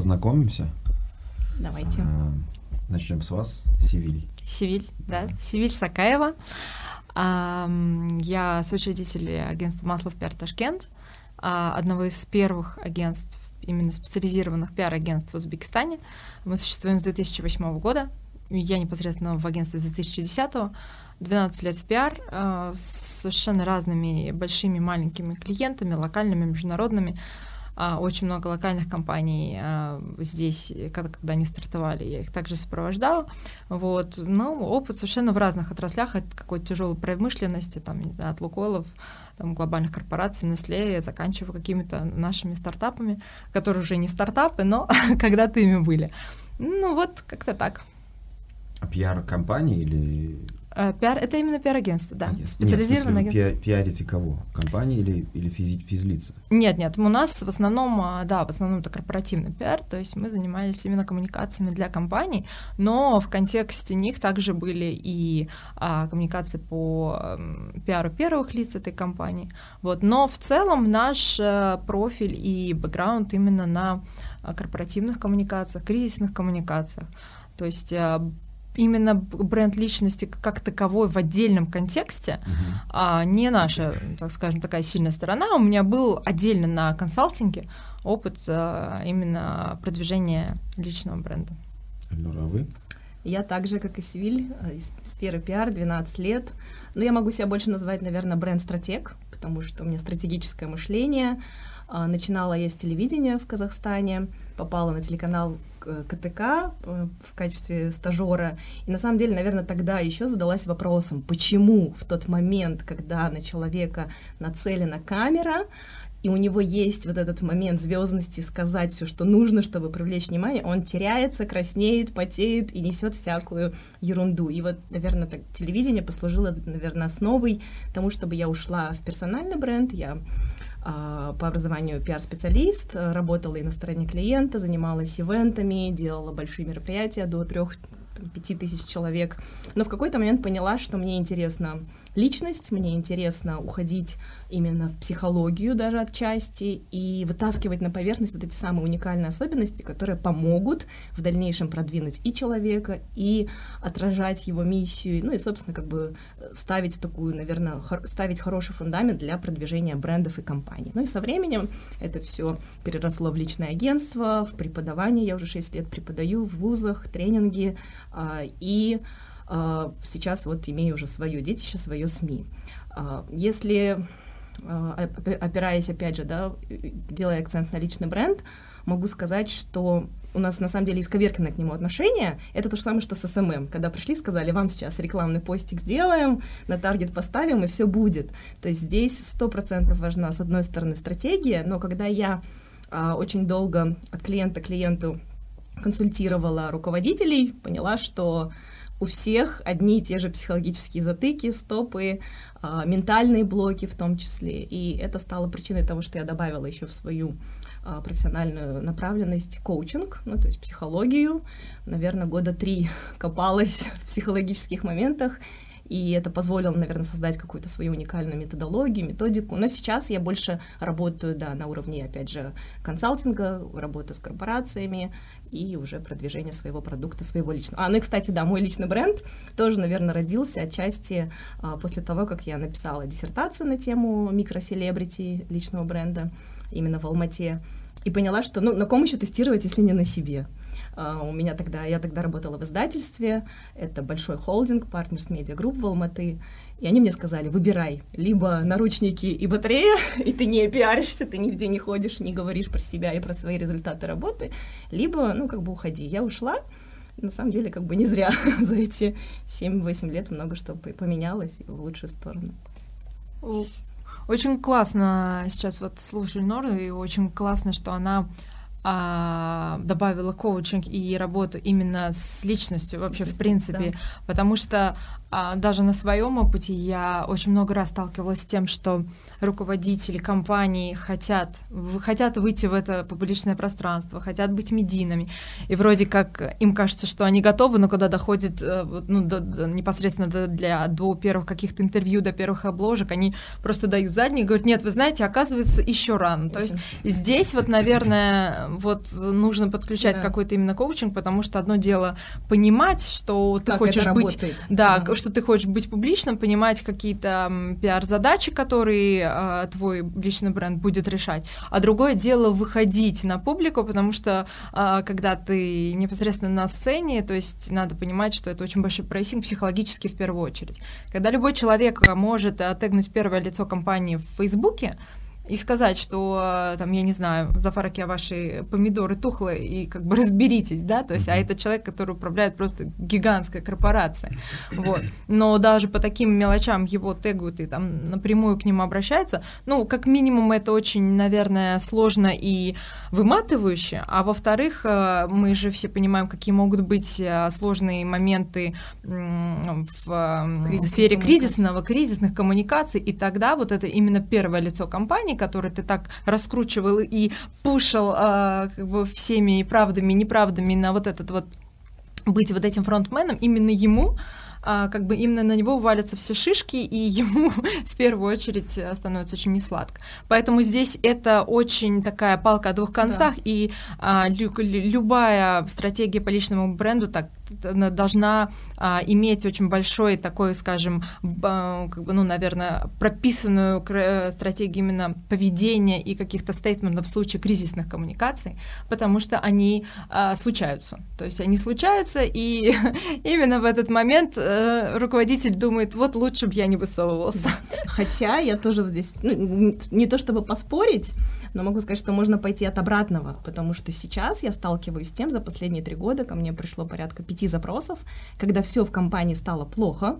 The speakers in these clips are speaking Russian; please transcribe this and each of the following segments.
познакомимся. Давайте. А, начнем с вас, Сивиль. Сивиль, да. Сивиль Сакаева. А, я соучредитель агентства Маслов Пиар Ташкент, а, одного из первых агентств, именно специализированных пиар-агентств в Узбекистане. Мы существуем с 2008 года. Я непосредственно в агентстве с 2010 -го. 12 лет в пиар с совершенно разными большими, маленькими клиентами, локальными, международными. Э, очень много локальных компаний э, здесь, когда, когда они стартовали, я их также сопровождала. Вот. Но опыт совершенно в разных отраслях, от какой-то тяжелой промышленности, там, не знаю, от Лукойлов, там, глобальных корпораций, Nestle, заканчивая какими-то нашими стартапами, которые уже не стартапы, но когда-то ими были. Ну вот, как-то так. А пиар-компании или Э, пиар это именно пиар-агентство, да. Нет, Специализированное нет, агентство. пиарите кого? Компании или, или физи, физлица? Нет, нет, у нас в основном, а, да, в основном это корпоративный пиар, то есть мы занимались именно коммуникациями для компаний, но в контексте них также были и а, коммуникации по а, пиару первых лиц этой компании. Вот, но в целом наш а, профиль и бэкграунд именно на корпоративных коммуникациях, кризисных коммуникациях. То есть именно бренд личности как таковой в отдельном контексте, uh-huh. а не наша, так скажем, такая сильная сторона. У меня был отдельно на консалтинге опыт а, именно продвижения личного бренда. Эльнура, а вы? Я также, как и Сивиль, из сферы пиар, 12 лет. Но я могу себя больше назвать, наверное, бренд-стратег, потому что у меня стратегическое мышление. А, начинала я с телевидения в Казахстане, попала на телеканал КТК э, в качестве стажера. И на самом деле, наверное, тогда еще задалась вопросом, почему в тот момент, когда на человека нацелена камера, и у него есть вот этот момент звездности сказать все, что нужно, чтобы привлечь внимание, он теряется, краснеет, потеет и несет всякую ерунду. И вот, наверное, так, телевидение послужило, наверное, основой тому, чтобы я ушла в персональный бренд. Я по образованию пиар-специалист, работала и на стороне клиента, занималась ивентами, делала большие мероприятия до трех пяти тысяч человек. Но в какой-то момент поняла, что мне интересна личность, мне интересно уходить именно в психологию даже отчасти и вытаскивать на поверхность вот эти самые уникальные особенности, которые помогут в дальнейшем продвинуть и человека, и отражать его миссию, ну и, собственно, как бы ставить такую, наверное, хор- ставить хороший фундамент для продвижения брендов и компаний. Ну и со временем это все переросло в личное агентство, в преподавание. Я уже 6 лет преподаю в вузах, тренинги, а, и сейчас вот имею уже свое детище, свое СМИ. А, если опираясь, опять же, да, делая акцент на личный бренд, могу сказать, что у нас на самом деле исковерканное к нему отношение. Это то же самое, что с SMM. Когда пришли, сказали, вам сейчас рекламный постик сделаем, на таргет поставим, и все будет. То есть здесь сто процентов важна, с одной стороны, стратегия, но когда я а, очень долго от клиента к клиенту консультировала руководителей, поняла, что у всех одни и те же психологические затыки, стопы, э, ментальные блоки в том числе. И это стало причиной того, что я добавила еще в свою э, профессиональную направленность коучинг, ну то есть психологию. Наверное, года три копалась в психологических моментах и это позволило, наверное, создать какую-то свою уникальную методологию, методику. Но сейчас я больше работаю, да, на уровне, опять же, консалтинга, работы с корпорациями и уже продвижение своего продукта, своего личного. А, ну и, кстати, да, мой личный бренд тоже, наверное, родился отчасти а, после того, как я написала диссертацию на тему микроселебрити личного бренда именно в Алмате и поняла, что, ну, на ком еще тестировать, если не на себе. Uh, у меня тогда, я тогда работала в издательстве, это большой холдинг, Media Group в Алматы, и они мне сказали, выбирай, либо наручники и батарея, и ты не пиаришься, ты нигде не ходишь, не говоришь про себя и про свои результаты работы, либо, ну, как бы уходи. Я ушла, на самом деле, как бы не зря за эти 7-8 лет много что поменялось в лучшую сторону. Очень классно сейчас вот слушали Нору, и очень классно, что она а, добавила коучинг и работу именно с личностью вообще в принципе, да. потому что даже на своем опыте я очень много раз сталкивалась с тем, что руководители компаний хотят, хотят выйти в это публичное пространство, хотят быть медийными, и вроде как им кажется, что они готовы, но когда доходит э, ну, до, непосредственно до, для, до первых каких-то интервью, до первых обложек, они просто дают задние и говорят, нет, вы знаете, оказывается, еще рано. То есть здесь вот, наверное, вот нужно подключать Да. какой-то именно коучинг, потому что одно дело понимать, что ты Как хочешь быть, работает. да. Что ты хочешь быть публичным, понимать какие-то пиар-задачи, которые а, твой личный бренд будет решать. А другое дело выходить на публику, потому что а, когда ты непосредственно на сцене, то есть надо понимать, что это очень большой прессинг психологически в первую очередь. Когда любой человек а, может тегнуть первое лицо компании в Фейсбуке, и сказать, что а, там, я не знаю, Зафараки, а ваши помидоры тухлые, и как бы разберитесь, да, то есть, а это человек, который управляет просто гигантской корпорацией, вот. Но даже по таким мелочам его тегают и там напрямую к нему обращаются, ну, как минимум, это очень, наверное, сложно и выматывающе, а во-вторых, э, мы же все понимаем, какие могут быть э, сложные моменты в э, Кризисных сфере кризисного, кризисных коммуникаций, и тогда вот это именно первое лицо компании, которое ты так раскручивал и пушил э, как бы всеми правдами, неправдами на вот этот вот быть вот этим фронтменом, именно ему а, как бы именно на него валятся все шишки, и ему в первую очередь э, становится очень несладко. Поэтому здесь это очень такая палка о двух концах, и а, лю- лю- любая стратегия по личному бренду так должна а, иметь очень большой такой, скажем, ба- как бы, ну, наверное, прописанную э, стратегию именно поведения и каких-то стейтментов в случае кризисных коммуникаций, потому что они а, случаются. То есть они случаются, и именно в этот момент э, руководитель думает, вот лучше бы я не высовывался. Хотя я тоже здесь, ну, не то чтобы поспорить, но могу сказать, что можно пойти от обратного, потому что сейчас я сталкиваюсь с тем, за последние три года ко мне пришло порядка пяти запросов, когда все в компании стало плохо,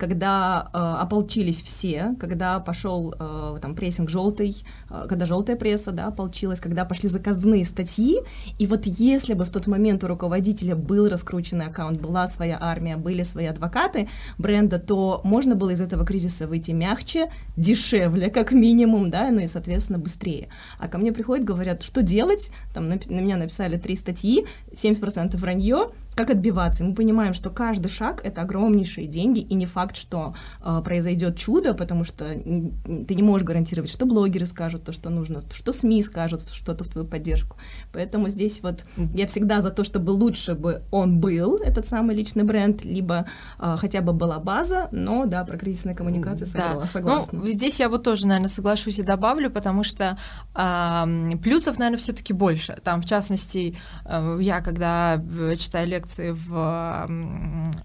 когда э, ополчились все, когда пошел э, там прессинг желтый, э, когда желтая пресса, да, ополчилась, когда пошли заказные статьи, и вот если бы в тот момент у руководителя был раскрученный аккаунт, была своя армия, были свои адвокаты бренда, то можно было из этого кризиса выйти мягче, дешевле, как минимум, да, ну и, соответственно, быстрее. А ко мне приходят, говорят, что делать, там на, на меня написали три статьи, 70% вранье, как отбиваться? Мы понимаем, что каждый шаг это огромнейшие деньги, и не факт, что э, произойдет чудо, потому что ты не можешь гарантировать, что блогеры скажут то, что нужно, что СМИ скажут что-то в твою поддержку. Поэтому здесь вот я всегда за то, чтобы лучше бы он был, этот самый личный бренд, либо э, хотя бы была база, но да, про кризисные коммуникации согла- согласна. Ну, здесь я вот тоже, наверное, соглашусь и добавлю, потому что ам, плюсов, наверное, все-таки больше. Там, в частности, э, я, когда э, читаю лекции в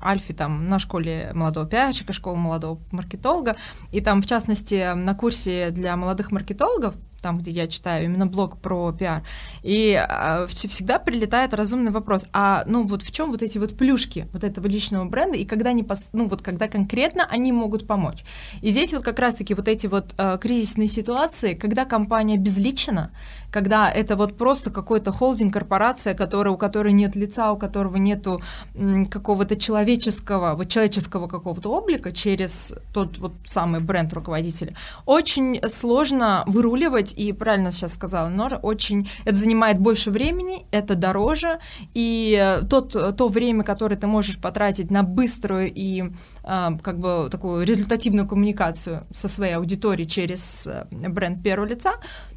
Альфе, там, на школе молодого пиарщика, школа молодого маркетолога, и там, в частности, на курсе для молодых маркетологов, там, где я читаю именно блог про пиар, и вс- всегда прилетает разумный вопрос, а ну вот в чем вот эти вот плюшки вот этого личного бренда, и когда пос- ну вот когда конкретно они могут помочь. И здесь вот как раз-таки вот эти вот э, кризисные ситуации, когда компания безлична, когда это вот просто какой-то холдинг, корпорация, которая, у которой нет лица, у которого нету какого-то человеческого, вот человеческого какого-то облика через тот вот самый бренд руководителя, очень сложно выруливать, и правильно сейчас сказала Нора, очень это занимает больше времени, это дороже, и э, тот, то время, которое ты можешь потратить на быструю и э, как бы такую результативную коммуникацию со своей аудиторией через э, бренд первого лица, э,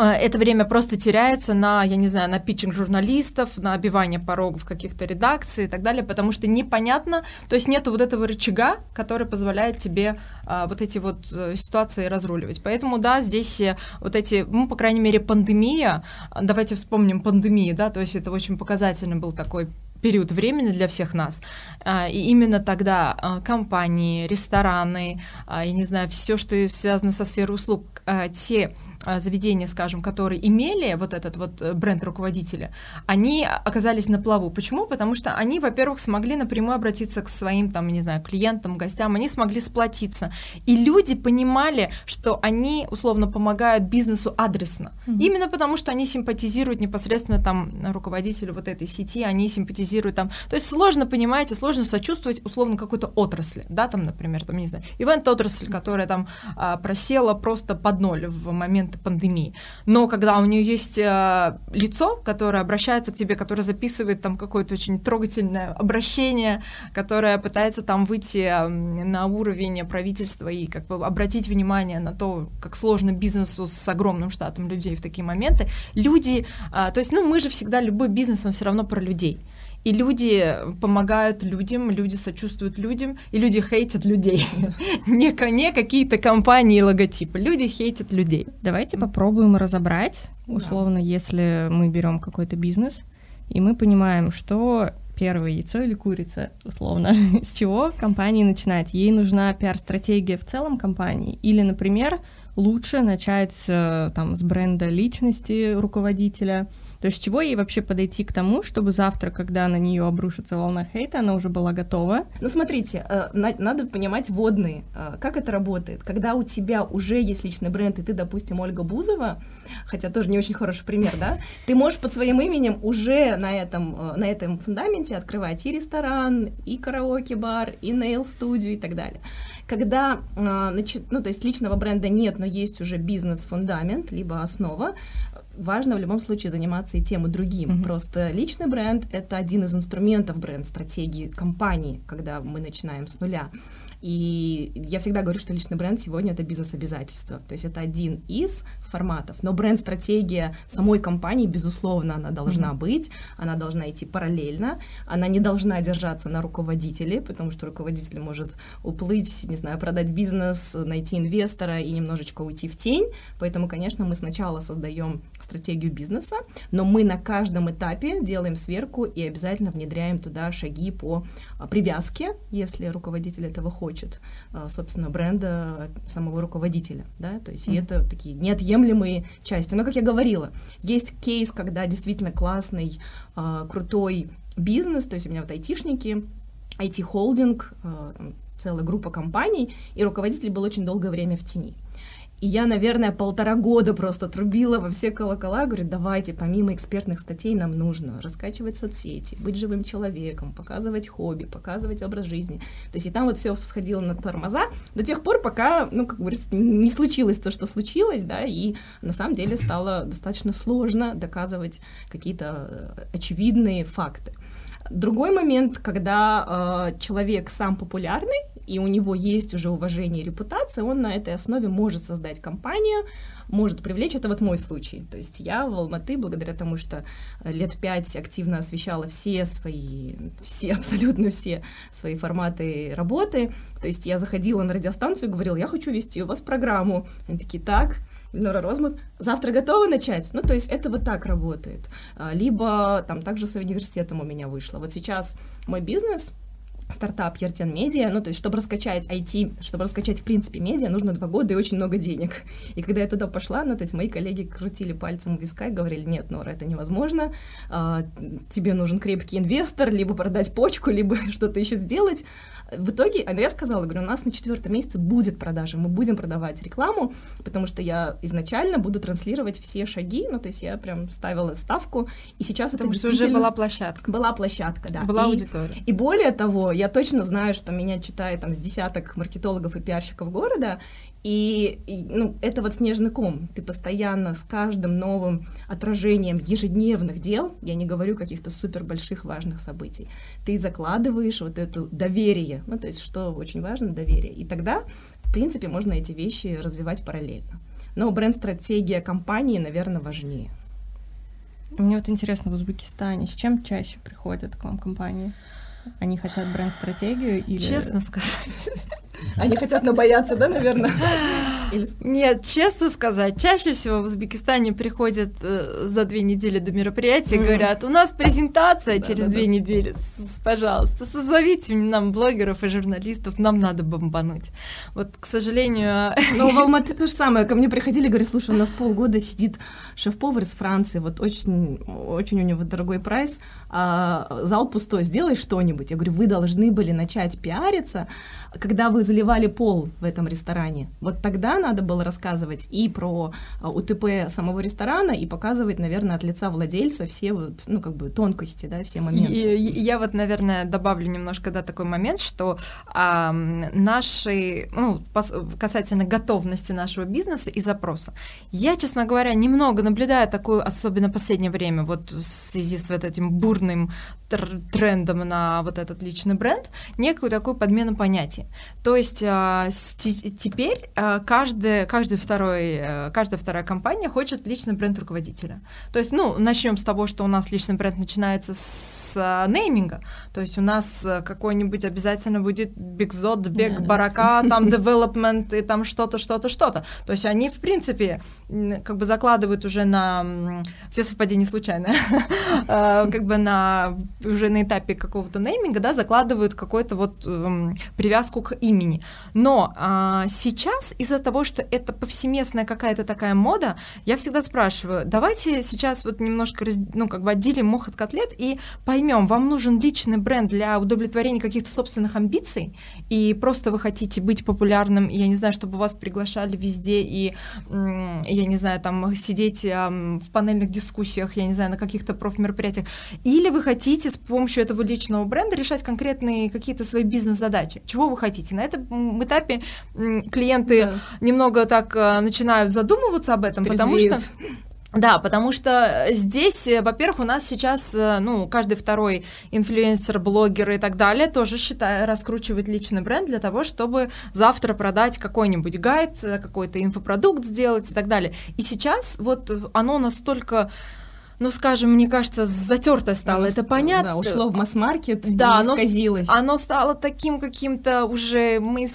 это время просто теряется на, я не знаю, на питчинг журналистов, на обивание порогов каких-то редакций и так далее, потому что непонятно, то есть нету вот этого рычага, который позволяет тебе а, вот эти вот э, ситуации разруливать. Поэтому, да, здесь э, вот эти, ну, по крайней мере, пандемия, а, давайте вспомним пандемию, да, то есть это очень показательный был такой период времени для всех нас. А, И именно тогда а, компании, рестораны, а, я не знаю, все, что связано со сферой услуг, а, те а, заведения, скажем, которые имели вот этот вот э, бренд руководителя, они оказались на плаву. Почему? Потому что они, во-первых, смогли напрямую обратиться к своим, там, не знаю, клиентам, гостям, они смогли сплотиться. И люди понимали, что они, условно, помогают бизнесу адресно. Именно потому, что они симпатизируют непосредственно там руководителю вот этой сети, они симпатизируют там. То есть сложно, понимаете, сложно сочувствовать, условно, какой-то отрасли, да, там, например, там, не знаю, ивент-отрасль, которая там а, просела просто под ноль в момент момента пандемии. Но когда у нее есть э, лицо, которое обращается к тебе, которое записывает там какое-то очень трогательное обращение, которое пытается там выйти э, на уровень правительства и как бы обратить внимание на то, как сложно бизнесу с огромным штатом людей в такие моменты, люди, э, то есть, ну, мы же всегда, любой бизнес, он все равно про людей. И люди помогают людям, люди сочувствуют людям, и люди хейтят людей. не, не какие-то компании и логотипы. Люди хейтят людей. Давайте попробуем разобрать, условно, да. если мы берем какой-то бизнес, и мы понимаем, что первое яйцо или курица, условно, с чего компания начинает. Ей нужна пиар-стратегия в целом компании, или, например, лучше начать там, с бренда личности руководителя — то есть чего ей вообще подойти к тому, чтобы завтра, когда на нее обрушится волна хейта, она уже была готова? Ну смотрите, э, надо понимать водные, э, как это работает. Когда у тебя уже есть личный бренд, и ты, допустим, Ольга Бузова, хотя тоже не очень хороший пример, да, ты можешь под своим именем уже на этом, э, на этом фундаменте открывать и ресторан, и караоке-бар, и нейл-студию и так далее когда, ну, то есть личного бренда нет, но есть уже бизнес-фундамент, либо основа, важно в любом случае заниматься и тем, и другим. Mm-hmm. Просто личный бренд — это один из инструментов бренд-стратегии компании, когда мы начинаем с нуля. И я всегда говорю, что личный бренд сегодня это бизнес-обязательство. То есть это один из форматов. Но бренд-стратегия самой компании, безусловно, она должна mm-hmm. быть, она должна идти параллельно, она не должна держаться на руководителе, потому что руководитель может уплыть, не знаю, продать бизнес, найти инвестора и немножечко уйти в тень. Поэтому, конечно, мы сначала создаем стратегию бизнеса, но мы на каждом этапе делаем сверку и обязательно внедряем туда шаги по а, привязке, если руководитель этого хочет, а, собственно, бренда самого руководителя, да, то есть mm-hmm. это такие неотъемлемые части. Но, как я говорила, есть кейс, когда действительно классный, а, крутой бизнес, то есть у меня вот айтишники, IT-холдинг, целая группа компаний, и руководитель был очень долгое время в тени. И я, наверное, полтора года просто трубила во все колокола, говорю, давайте, помимо экспертных статей, нам нужно раскачивать соцсети, быть живым человеком, показывать хобби, показывать образ жизни. То есть и там вот все всходило на тормоза до тех пор, пока, ну, как говорится, не случилось то, что случилось, да, и на самом деле стало достаточно сложно доказывать какие-то э, очевидные факты. Другой момент, когда э, человек сам популярный, и у него есть уже уважение и репутация, он на этой основе может создать компанию, может привлечь. Это вот мой случай. То есть я в Алматы, благодаря тому, что лет пять активно освещала все свои, все, абсолютно все свои форматы работы. То есть я заходила на радиостанцию и говорила, я хочу вести у вас программу. Они такие, так, Ильнара Розмут, завтра готовы начать? Ну, то есть это вот так работает. А, либо там также с университетом у меня вышло. Вот сейчас мой бизнес, стартап Ертен Медиа, ну, то есть, чтобы раскачать IT, чтобы раскачать, в принципе, медиа, нужно два года и очень много денег. И когда я туда пошла, ну, то есть, мои коллеги крутили пальцем у виска и говорили, нет, Нора, это невозможно, а, тебе нужен крепкий инвестор, либо продать почку, либо что-то еще сделать. В итоге, я сказала, говорю, у нас на четвертом месяце будет продажа, мы будем продавать рекламу, потому что я изначально буду транслировать все шаги, ну, то есть я прям ставила ставку, и сейчас потому это что уже была площадка. Была площадка, да. Была и, аудитория. И более того, я точно знаю, что меня читает там с десяток маркетологов и пиарщиков города, и, и ну, это вот снежный ком. Ты постоянно с каждым новым отражением ежедневных дел, я не говорю каких-то супер больших важных событий, ты закладываешь вот это доверие. Ну, то есть, что очень важно, доверие. И тогда, в принципе, можно эти вещи развивать параллельно. Но бренд-стратегия компании, наверное, важнее. Мне вот интересно, в Узбекистане с чем чаще приходят к вам компании? Они хотят бренд-стратегию или... Честно сказать. Они хотят набояться, да, наверное? Или... Нет, честно сказать, чаще всего в Узбекистане приходят э, за две недели до мероприятия, mm-hmm. говорят, у нас презентация да, через да, две да. недели, с, пожалуйста, созовите нам блогеров и журналистов, нам надо бомбануть. Вот, к сожалению... Ну, в Алматы то же самое, ко мне приходили, говорят, слушай, у нас полгода сидит шеф-повар из Франции, вот очень, очень у него дорогой прайс, а зал пустой, сделай что-нибудь. Я говорю, вы должны были начать пиариться, когда вы заливали пол в этом ресторане. Вот тогда надо было рассказывать и про а, УТП самого ресторана, и показывать, наверное, от лица владельца все вот, ну, как бы тонкости, да, все моменты. И, я вот, наверное, добавлю немножко, да, такой момент, что а, наши, ну, касательно готовности нашего бизнеса и запроса, я, честно говоря, немного наблюдаю такую, особенно в последнее время, вот в связи с вот этим бурным трендом на вот этот личный бренд, некую такую подмену понятий. То есть а, теперь а, каждый, каждый второй, э, каждая вторая компания хочет личный бренд руководителя. То есть, ну, начнем с того, что у нас личный бренд начинается с а, нейминга, то есть у нас э, какой-нибудь обязательно будет Бигзот, Бег, да, Барака, там development и там что-то, что-то, что-то. То есть они, в принципе, как бы закладывают уже на... Все совпадения случайные. Как бы на уже на этапе какого-то нейминга, да, закладывают какую-то вот эм, привязку к имени. Но э, сейчас из-за того, что это повсеместная какая-то такая мода, я всегда спрашиваю, давайте сейчас вот немножко, ну, как бы отделим мох от котлет и поймем, вам нужен личный бренд для удовлетворения каких-то собственных амбиций, и просто вы хотите быть популярным, я не знаю, чтобы вас приглашали везде, и, я не знаю, там, сидеть в панельных дискуссиях, я не знаю, на каких-то профмероприятиях, или вы хотите с помощью этого личного бренда решать конкретные какие-то свои бизнес-задачи. Чего вы хотите? На этом этапе клиенты да. немного так э, начинают задумываться об этом, потому что да, потому что здесь, э, во-первых, у нас сейчас, э, ну, каждый второй инфлюенсер, блогер и так далее тоже считает, раскручивает личный бренд для того, чтобы завтра продать какой-нибудь гайд, какой-то инфопродукт сделать и так далее. И сейчас вот оно настолько ну, скажем, мне кажется, затертое стало. Это понятно. Да, ушло в масс-маркет да, и исказилось. Оно, оно стало таким каким-то уже мы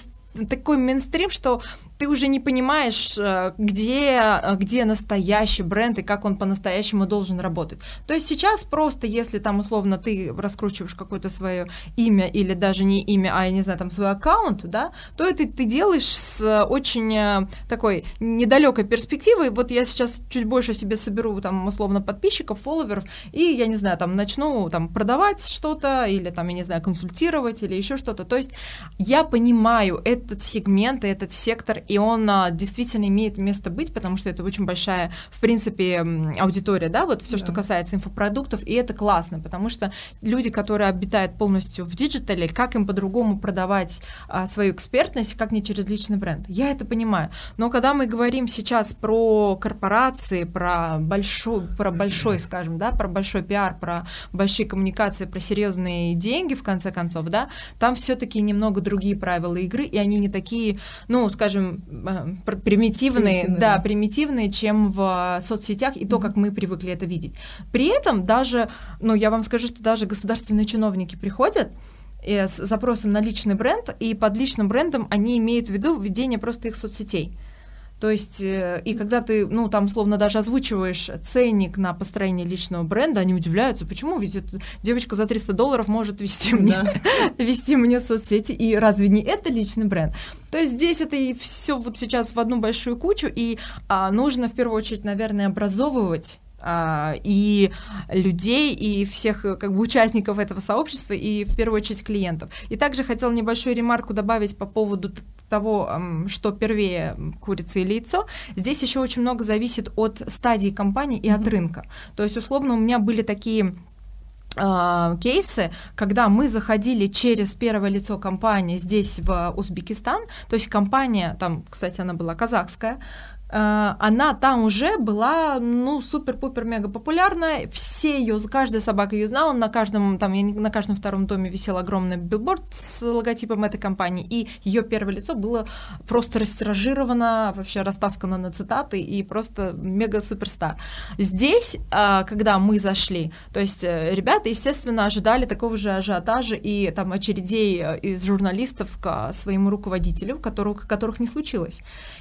такой мейнстрим, что ты уже не понимаешь, э, где, э, где настоящий бренд и как он по-настоящему должен работать. То есть сейчас просто, если там условно ты раскручиваешь какое-то свое имя или даже не имя, а я не знаю, там свой аккаунт, да, то это ты делаешь с очень э, такой недалекой перспективой. Вот я сейчас чуть больше себе соберу там условно подписчиков, фолловеров, и я не знаю, там начну там продавать что-то или там, я не знаю, консультировать или еще что-то. То есть я понимаю этот сегмент и этот сектор и он а, действительно имеет место быть, потому что это очень большая, в принципе, аудитория, да, вот все, да. что касается инфопродуктов, и это классно, потому что люди, которые обитают полностью в digital е, как им по-другому продавать а, свою экспертность, как не через личный бренд. Я это понимаю. Но когда мы говорим сейчас про корпорации, про большой, про большой, скажем, да, про большой пиар, про большие коммуникации, про серьезные деньги, в конце концов, да, там все-таки немного другие правила игры, и они не такие, ну, скажем, примитивные, примитивные, да, примитивные, чем в соцсетях и то, как мы привыкли это видеть. При этом даже, ну, я вам скажу, что даже государственные чиновники приходят э, с запросом на личный бренд, и под личным брендом они имеют в виду введение просто их соцсетей. То есть, э, и когда ты, ну, там, словно даже озвучиваешь ценник на построение личного бренда, они удивляются, почему, ведь эта девочка за 300 долларов может вести мне, да. вести мне соцсети, и разве не это личный бренд? То есть здесь это и все вот сейчас в одну большую кучу, и а, нужно в первую очередь, наверное, образовывать и людей, и всех как бы участников этого сообщества, и в первую очередь клиентов. И также хотел небольшую ремарку добавить по поводу того, что первее курица или яйцо, здесь еще очень много зависит от стадии компании и mm-hmm. от рынка. То есть, условно, у меня были такие а, кейсы, когда мы заходили через первое лицо компании здесь в Узбекистан, то есть компания, там, кстати, она была казахская, Э, она там уже была, ну, супер-пупер мега популярная, все ее, каждая собака ее знала, на каждом, там, на каждом втором доме висел огромный билборд с логотипом этой компании, и ее первое лицо было просто растиражировано, вообще растаскано на цитаты, и просто мега-суперстар. Здесь, э, когда мы зашли, то есть э, ребята, естественно, ожидали такого же ажиотажа и там очередей из журналистов к своему руководителю, которых, которых не случилось.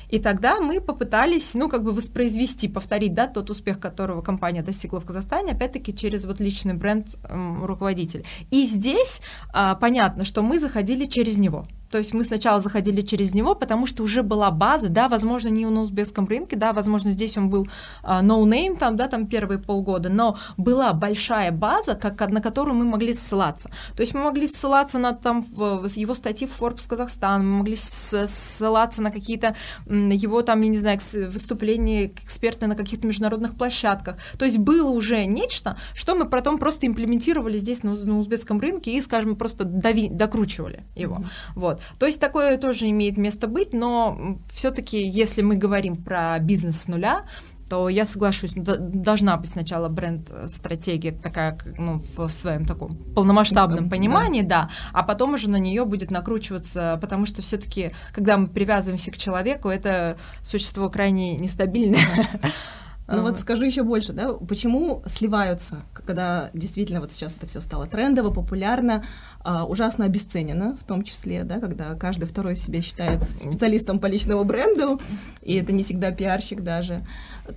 И тогда мы попытались, ну, как бы воспроизвести, повторить, да, тот успех, которого компания достигла в Казахстане, опять-таки через вот личный бренд эм, руководителя. И здесь а, понятно, что мы заходили через него. То есть мы сначала заходили через него, потому что уже была база, да, возможно, не на узбекском рынке, да, возможно, здесь он был no name, там, да, там первые полгода, но была большая база, как, на которую мы могли ссылаться. То есть мы могли ссылаться на там его статьи в Forbes Казахстан, мы могли ссылаться на какие-то его там, я не знаю, выступления экспертные на каких-то международных площадках. То есть было уже нечто, что мы потом просто имплементировали здесь на, на узбекском рынке и, скажем, просто дави, докручивали его. Mm-hmm. Вот. То есть такое тоже имеет место быть, но все-таки, если мы говорим про бизнес с нуля, то я соглашусь, должна быть сначала бренд-стратегия такая, ну, в своем таком полномасштабном понимании, да. да, а потом уже на нее будет накручиваться, потому что все-таки, когда мы привязываемся к человеку, это существо крайне нестабильное. Ну вот скажу еще больше, да, почему сливаются, когда действительно вот сейчас это все стало трендово, популярно, а, ужасно обесценено, в том числе, да, когда каждый второй себя считает специалистом по личному бренду, и это не всегда пиарщик даже,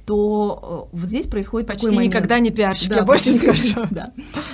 то э, вот здесь происходит Почти такой момент. никогда не пиарщик, да, я больше скажу. Да.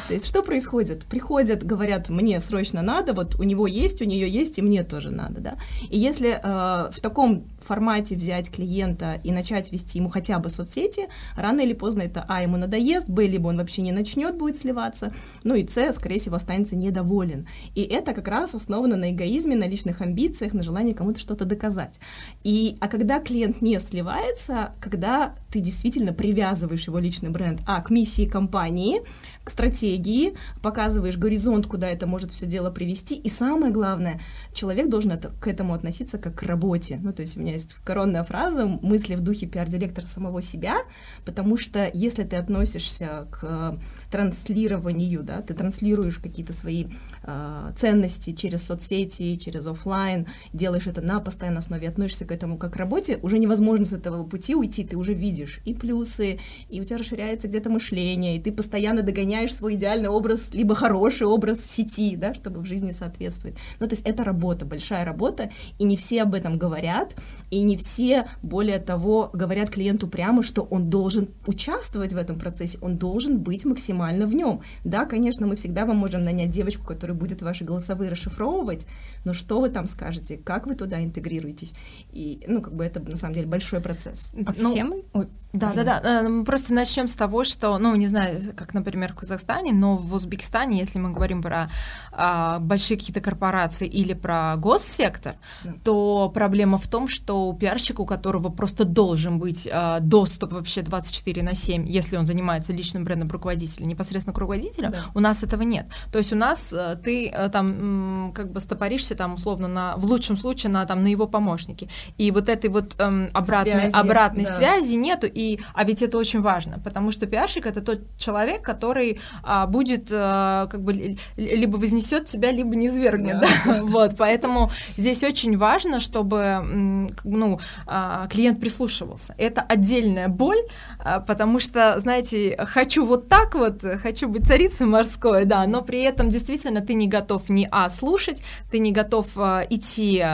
То есть что происходит? Приходят, говорят, мне срочно надо, вот у него есть, у нее есть, и мне тоже надо, да. И если э, в таком формате взять клиента и начать вести ему хотя бы соцсети, рано или поздно это, а, ему надоест, б, либо он вообще не начнет, будет сливаться, ну и с, скорее всего, останется недоволен. И это как раз основано на эгоизме, на личных амбициях, на желании кому-то что-то доказать. И, а когда клиент не сливается, когда ты действительно привязываешь его личный бренд, а, к миссии компании, к стратегии, показываешь горизонт, куда это может все дело привести. И самое главное, человек должен это, к этому относиться как к работе. Ну, то есть у меня есть коронная фраза «мысли в духе пиар-директора самого себя», потому что если ты относишься к транслированию, да, ты транслируешь какие-то свои э, ценности через соцсети, через офлайн, делаешь это на постоянной основе, относишься к этому как к работе, уже невозможно с этого пути уйти, ты уже видишь и плюсы, и у тебя расширяется где-то мышление, и ты постоянно догоняешь свой идеальный образ, либо хороший образ в сети, да, чтобы в жизни соответствовать. Ну, то есть это работа, большая работа, и не все об этом говорят, и не все, более того, говорят клиенту прямо, что он должен участвовать в этом процессе, он должен быть максимально в нем. Да, конечно, мы всегда вам можем нанять девочку, которая будет ваши голосовые расшифровывать, но что вы там скажете, как вы туда интегрируетесь? И, ну, как бы это на самом деле большой процесс. А ну, всем? Да, да, да. Мы просто начнем с того, что, ну, не знаю, как, например, в Казахстане, но в Узбекистане, если мы говорим про а, большие какие-то корпорации или про госсектор, да. то проблема в том, что у пиарщика, у которого просто должен быть а, доступ вообще 24 на 7, если он занимается личным брендом руководителя, непосредственно к руководителю, да. у нас этого нет. То есть у нас а, ты а, там как бы стопоришься там условно на, в лучшем случае на, там, на его помощнике. И вот этой вот эм, обратной, связи, обратной да. связи нету, и а ведь это очень важно, потому что пиарщик это тот человек, который а, будет а, как бы либо вознесет себя, либо не свергнет, да. да? вот, поэтому здесь очень важно, чтобы ну а, клиент прислушивался. Это отдельная боль, а, потому что, знаете, хочу вот так вот, хочу быть царицей морской, да, но при этом действительно ты не готов ни а слушать, ты не готов а, идти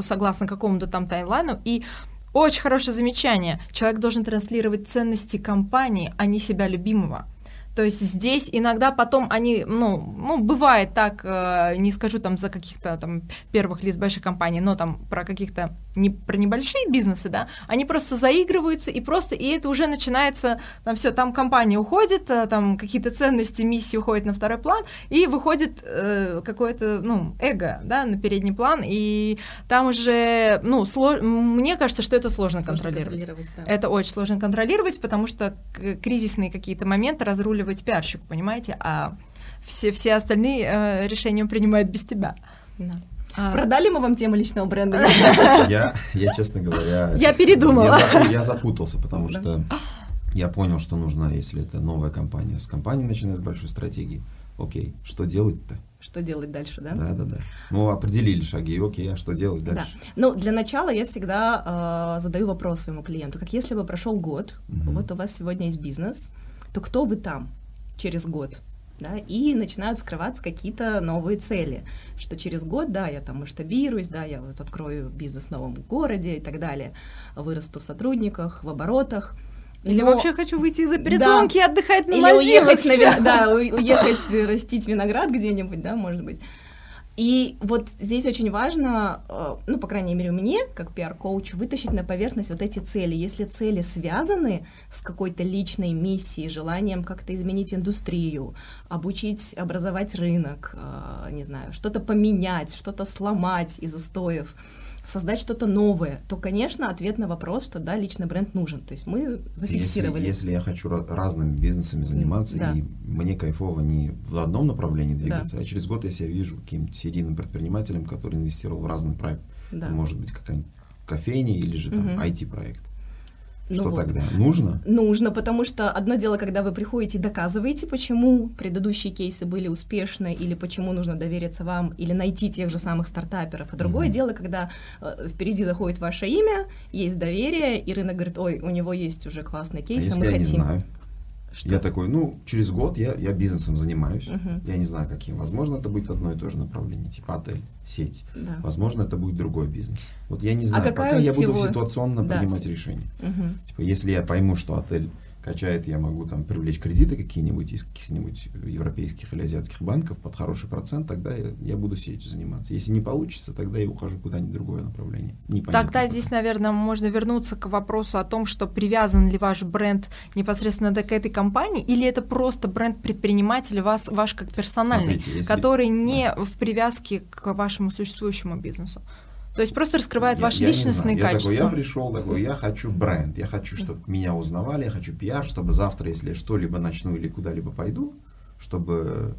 согласно какому-то там таймлайну и очень хорошее замечание. Человек должен транслировать ценности компании, а не себя любимого. То есть здесь иногда потом они, ну, ну бывает так, э, не скажу там за каких-то там первых лиц больших компаний, но там про каких-то не про небольшие бизнесы, да, они просто заигрываются и просто, и это уже начинается, там все, там компания уходит, э, там какие-то ценности, миссии уходят на второй план, и выходит э, какое-то, ну, эго, да, на передний план, и там уже, ну, сло... мне кажется, что это сложно, сложно контролировать. контролировать да. Это очень сложно контролировать, потому что кризисные какие-то моменты разруливают разруливать пиарщик, понимаете, а все, все остальные э, решения принимают без тебя. Да. А... Продали мы вам тему личного бренда? Я, я честно говоря... Я передумала. Я запутался, потому что я понял, что нужно, если это новая компания, с компанией начинать с большой стратегии. Окей, что делать-то? Что делать дальше, да? Да, да, да. Ну, определили шаги, окей, а что делать дальше? Да. Ну, для начала я всегда э, задаю вопрос своему клиенту, как если бы прошел год, угу. вот у вас сегодня есть бизнес, то кто вы там через год? Да, и начинают вскрываться какие-то новые цели, что через год, да, я там масштабируюсь, да, я вот открою бизнес в новом городе и так далее, вырасту в сотрудниках, в оборотах. Или Но... вообще хочу выйти из операционки да. и отдыхать на Или Мальдивах. Уехать, на, да, уехать растить виноград где-нибудь, да, может быть. И вот здесь очень важно, э, ну, по крайней мере, мне, как пиар-коучу, вытащить на поверхность вот эти цели. Если цели связаны с какой-то личной миссией, желанием как-то изменить индустрию, обучить, образовать рынок, э, не знаю, что-то поменять, что-то сломать из устоев, создать что-то новое, то, конечно, ответ на вопрос, что да, личный бренд нужен. То есть мы зафиксировали. Если, если я хочу разными бизнесами заниматься, да. и мне кайфово не в одном направлении двигаться, да. а через год я себя вижу каким-то серийным предпринимателем, который инвестировал в разный проект. Да. может быть какая-нибудь кофейня или же там угу. IT-проект. Что ну, тогда? Нужно? Нужно, потому что одно дело, когда вы приходите и доказываете, почему предыдущие кейсы были успешны, или почему нужно довериться вам, или найти тех же самых стартаперов. А другое mm-hmm. дело, когда э, впереди заходит ваше имя, есть доверие, и рынок говорит, ой, у него есть уже классный кейс, а, а мы я хотим. Не знаю? Что? Я такой, ну, через год я, я бизнесом занимаюсь. Uh-huh. Я не знаю, каким. Возможно, это будет одно и то же направление, типа отель, сеть. Да. Возможно, это будет другой бизнес. Вот я не а знаю, а пока я буду ситуационно да. принимать решения. Uh-huh. Типа, если я пойму, что отель качает, я могу там привлечь кредиты какие-нибудь из каких-нибудь европейских или азиатских банков под хороший процент, тогда я, я буду сетью заниматься. Если не получится, тогда я ухожу куда-нибудь другое направление. Непонятно тогда куда. здесь, наверное, можно вернуться к вопросу о том, что привязан ли ваш бренд непосредственно к этой компании, или это просто бренд предпринимателя, вас, ваш как персональный, Смотрите, если... который не да. в привязке к вашему существующему бизнесу. То есть просто раскрывает я, ваши я личностные я качества. Такой, я пришел такой, я хочу бренд, я хочу, чтобы меня узнавали, я хочу пиар, чтобы завтра, если что-либо начну или куда-либо пойду, чтобы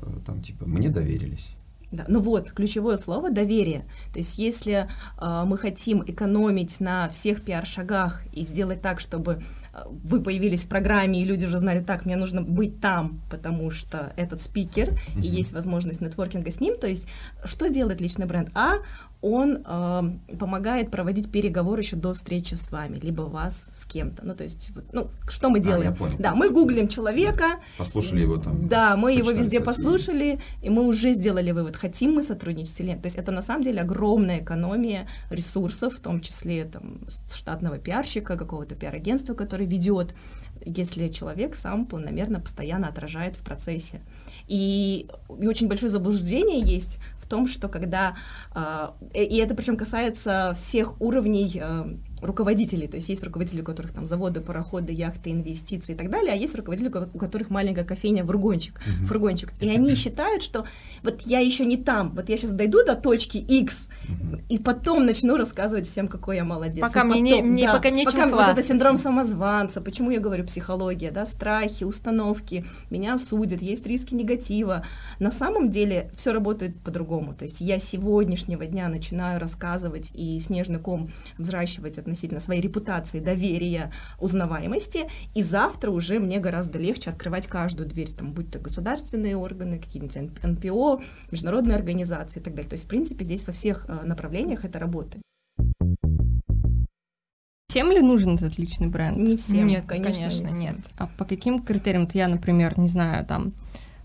э, там типа мне доверились. Да, ну вот, ключевое слово доверие. То есть, если э, мы хотим экономить на всех пиар-шагах и сделать так, чтобы э, вы появились в программе, и люди уже знали, так, мне нужно быть там, потому что этот спикер, mm-hmm. и есть возможность нетворкинга с ним. То есть, что делает личный бренд? А, он э, помогает проводить переговоры еще до встречи с вами, либо вас с кем-то. Ну, то есть, вот, ну, что мы делаем? А, понял. Да, мы гуглим человека. Послушали его там. Да, мы его везде статьи. послушали, и мы уже сделали вывод, хотим мы сотрудничать или нет. То есть это на самом деле огромная экономия ресурсов, в том числе там, штатного пиарщика, какого-то пиар-агентства, который ведет, если человек сам планомерно, постоянно отражает в процессе. И, и очень большое заблуждение есть том, что когда, а, и это причем касается всех уровней а, руководителей, то есть есть руководители, у которых там заводы, пароходы, яхты, инвестиции и так далее, а есть руководители, у которых маленькая кофейня, фургончик, uh-huh. фургончик. И они считают, что вот я еще не там, вот я сейчас дойду до точки X, uh-huh. и потом начну рассказывать всем, какой я молодец. Пока и мне, потом, не, мне да, пока нечем пока хвастаться. вот это синдром самозванца, почему я говорю психология, да, страхи, установки, меня судят, есть риски негатива. На самом деле все работает по-другому. То есть я сегодняшнего дня начинаю рассказывать и снежный ком взращивать от относительно своей репутации, доверия, узнаваемости, и завтра уже мне гораздо легче открывать каждую дверь, там, будь то государственные органы, какие-нибудь НПО, международные организации и так далее. То есть, в принципе, здесь во всех э, направлениях это работает. Всем ли нужен этот личный бренд? Не всем, нет, конечно, конечно не нет. А по каким критериям? Вот я, например, не знаю, там,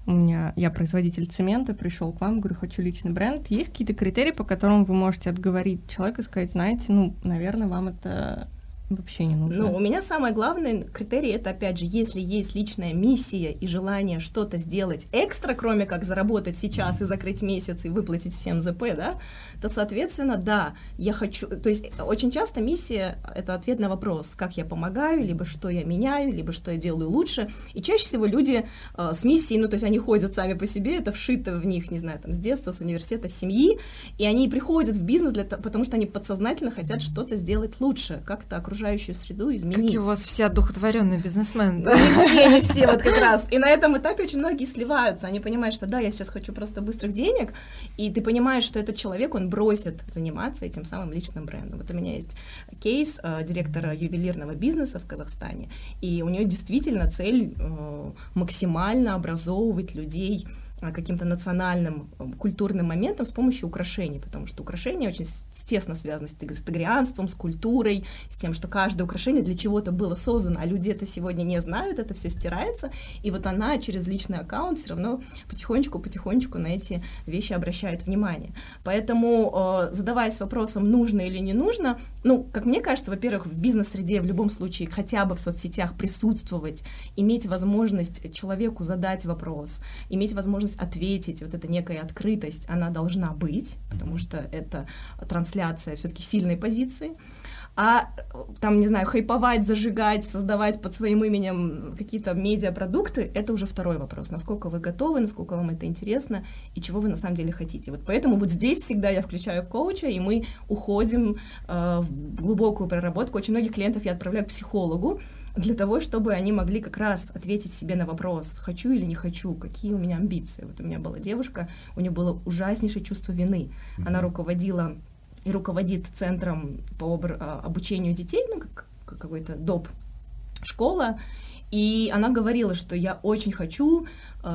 у меня, я производитель цемента, пришел к вам, говорю, хочу личный бренд. Есть какие-то критерии, по которым вы можете отговорить человека и сказать, знаете, ну, наверное, вам это вообще не нужно. Ну, у меня самый главный критерий это, опять же, если есть личная миссия и желание что-то сделать экстра, кроме как заработать сейчас и закрыть месяц и выплатить всем ЗП, да, то, соответственно, да, я хочу... То есть очень часто миссия — это ответ на вопрос, как я помогаю, либо что я меняю, либо что я делаю лучше. И чаще всего люди э, с миссией, ну, то есть они ходят сами по себе, это вшито в них, не знаю, там, с детства, с университета, с семьи, и они приходят в бизнес, для, потому что они подсознательно хотят что-то сделать лучше, как-то окружающую среду изменить. Какие у вас все одухотворенные бизнесмены, да? Не все, не все, вот как раз. И на этом этапе очень многие сливаются, они понимают, что да, я сейчас хочу просто быстрых денег, и ты понимаешь, что этот человек, он бросит заниматься этим самым личным брендом. Вот у меня есть кейс э, директора ювелирного бизнеса в Казахстане, и у нее действительно цель э, максимально образовывать людей каким-то национальным культурным моментом с помощью украшений, потому что украшения очень тесно связаны с тагрианством, с культурой, с тем, что каждое украшение для чего-то было создано, а люди это сегодня не знают, это все стирается, и вот она через личный аккаунт все равно потихонечку-потихонечку на эти вещи обращает внимание. Поэтому, э, задаваясь вопросом, нужно или не нужно, ну, как мне кажется, во-первых, в бизнес-среде в любом случае хотя бы в соцсетях присутствовать, иметь возможность человеку задать вопрос, иметь возможность ответить, вот эта некая открытость, она должна быть, потому что это трансляция все-таки сильной позиции а там, не знаю, хайповать, зажигать, создавать под своим именем какие-то медиапродукты, это уже второй вопрос. Насколько вы готовы, насколько вам это интересно и чего вы на самом деле хотите. Вот поэтому вот здесь всегда я включаю коуча, и мы уходим э, в глубокую проработку. Очень многих клиентов я отправляю к психологу для того, чтобы они могли как раз ответить себе на вопрос, хочу или не хочу, какие у меня амбиции. Вот у меня была девушка, у нее было ужаснейшее чувство вины. Она руководила и руководит центром по а, обучению детей, ну, как какой-то доп. школа, и она говорила, что я очень хочу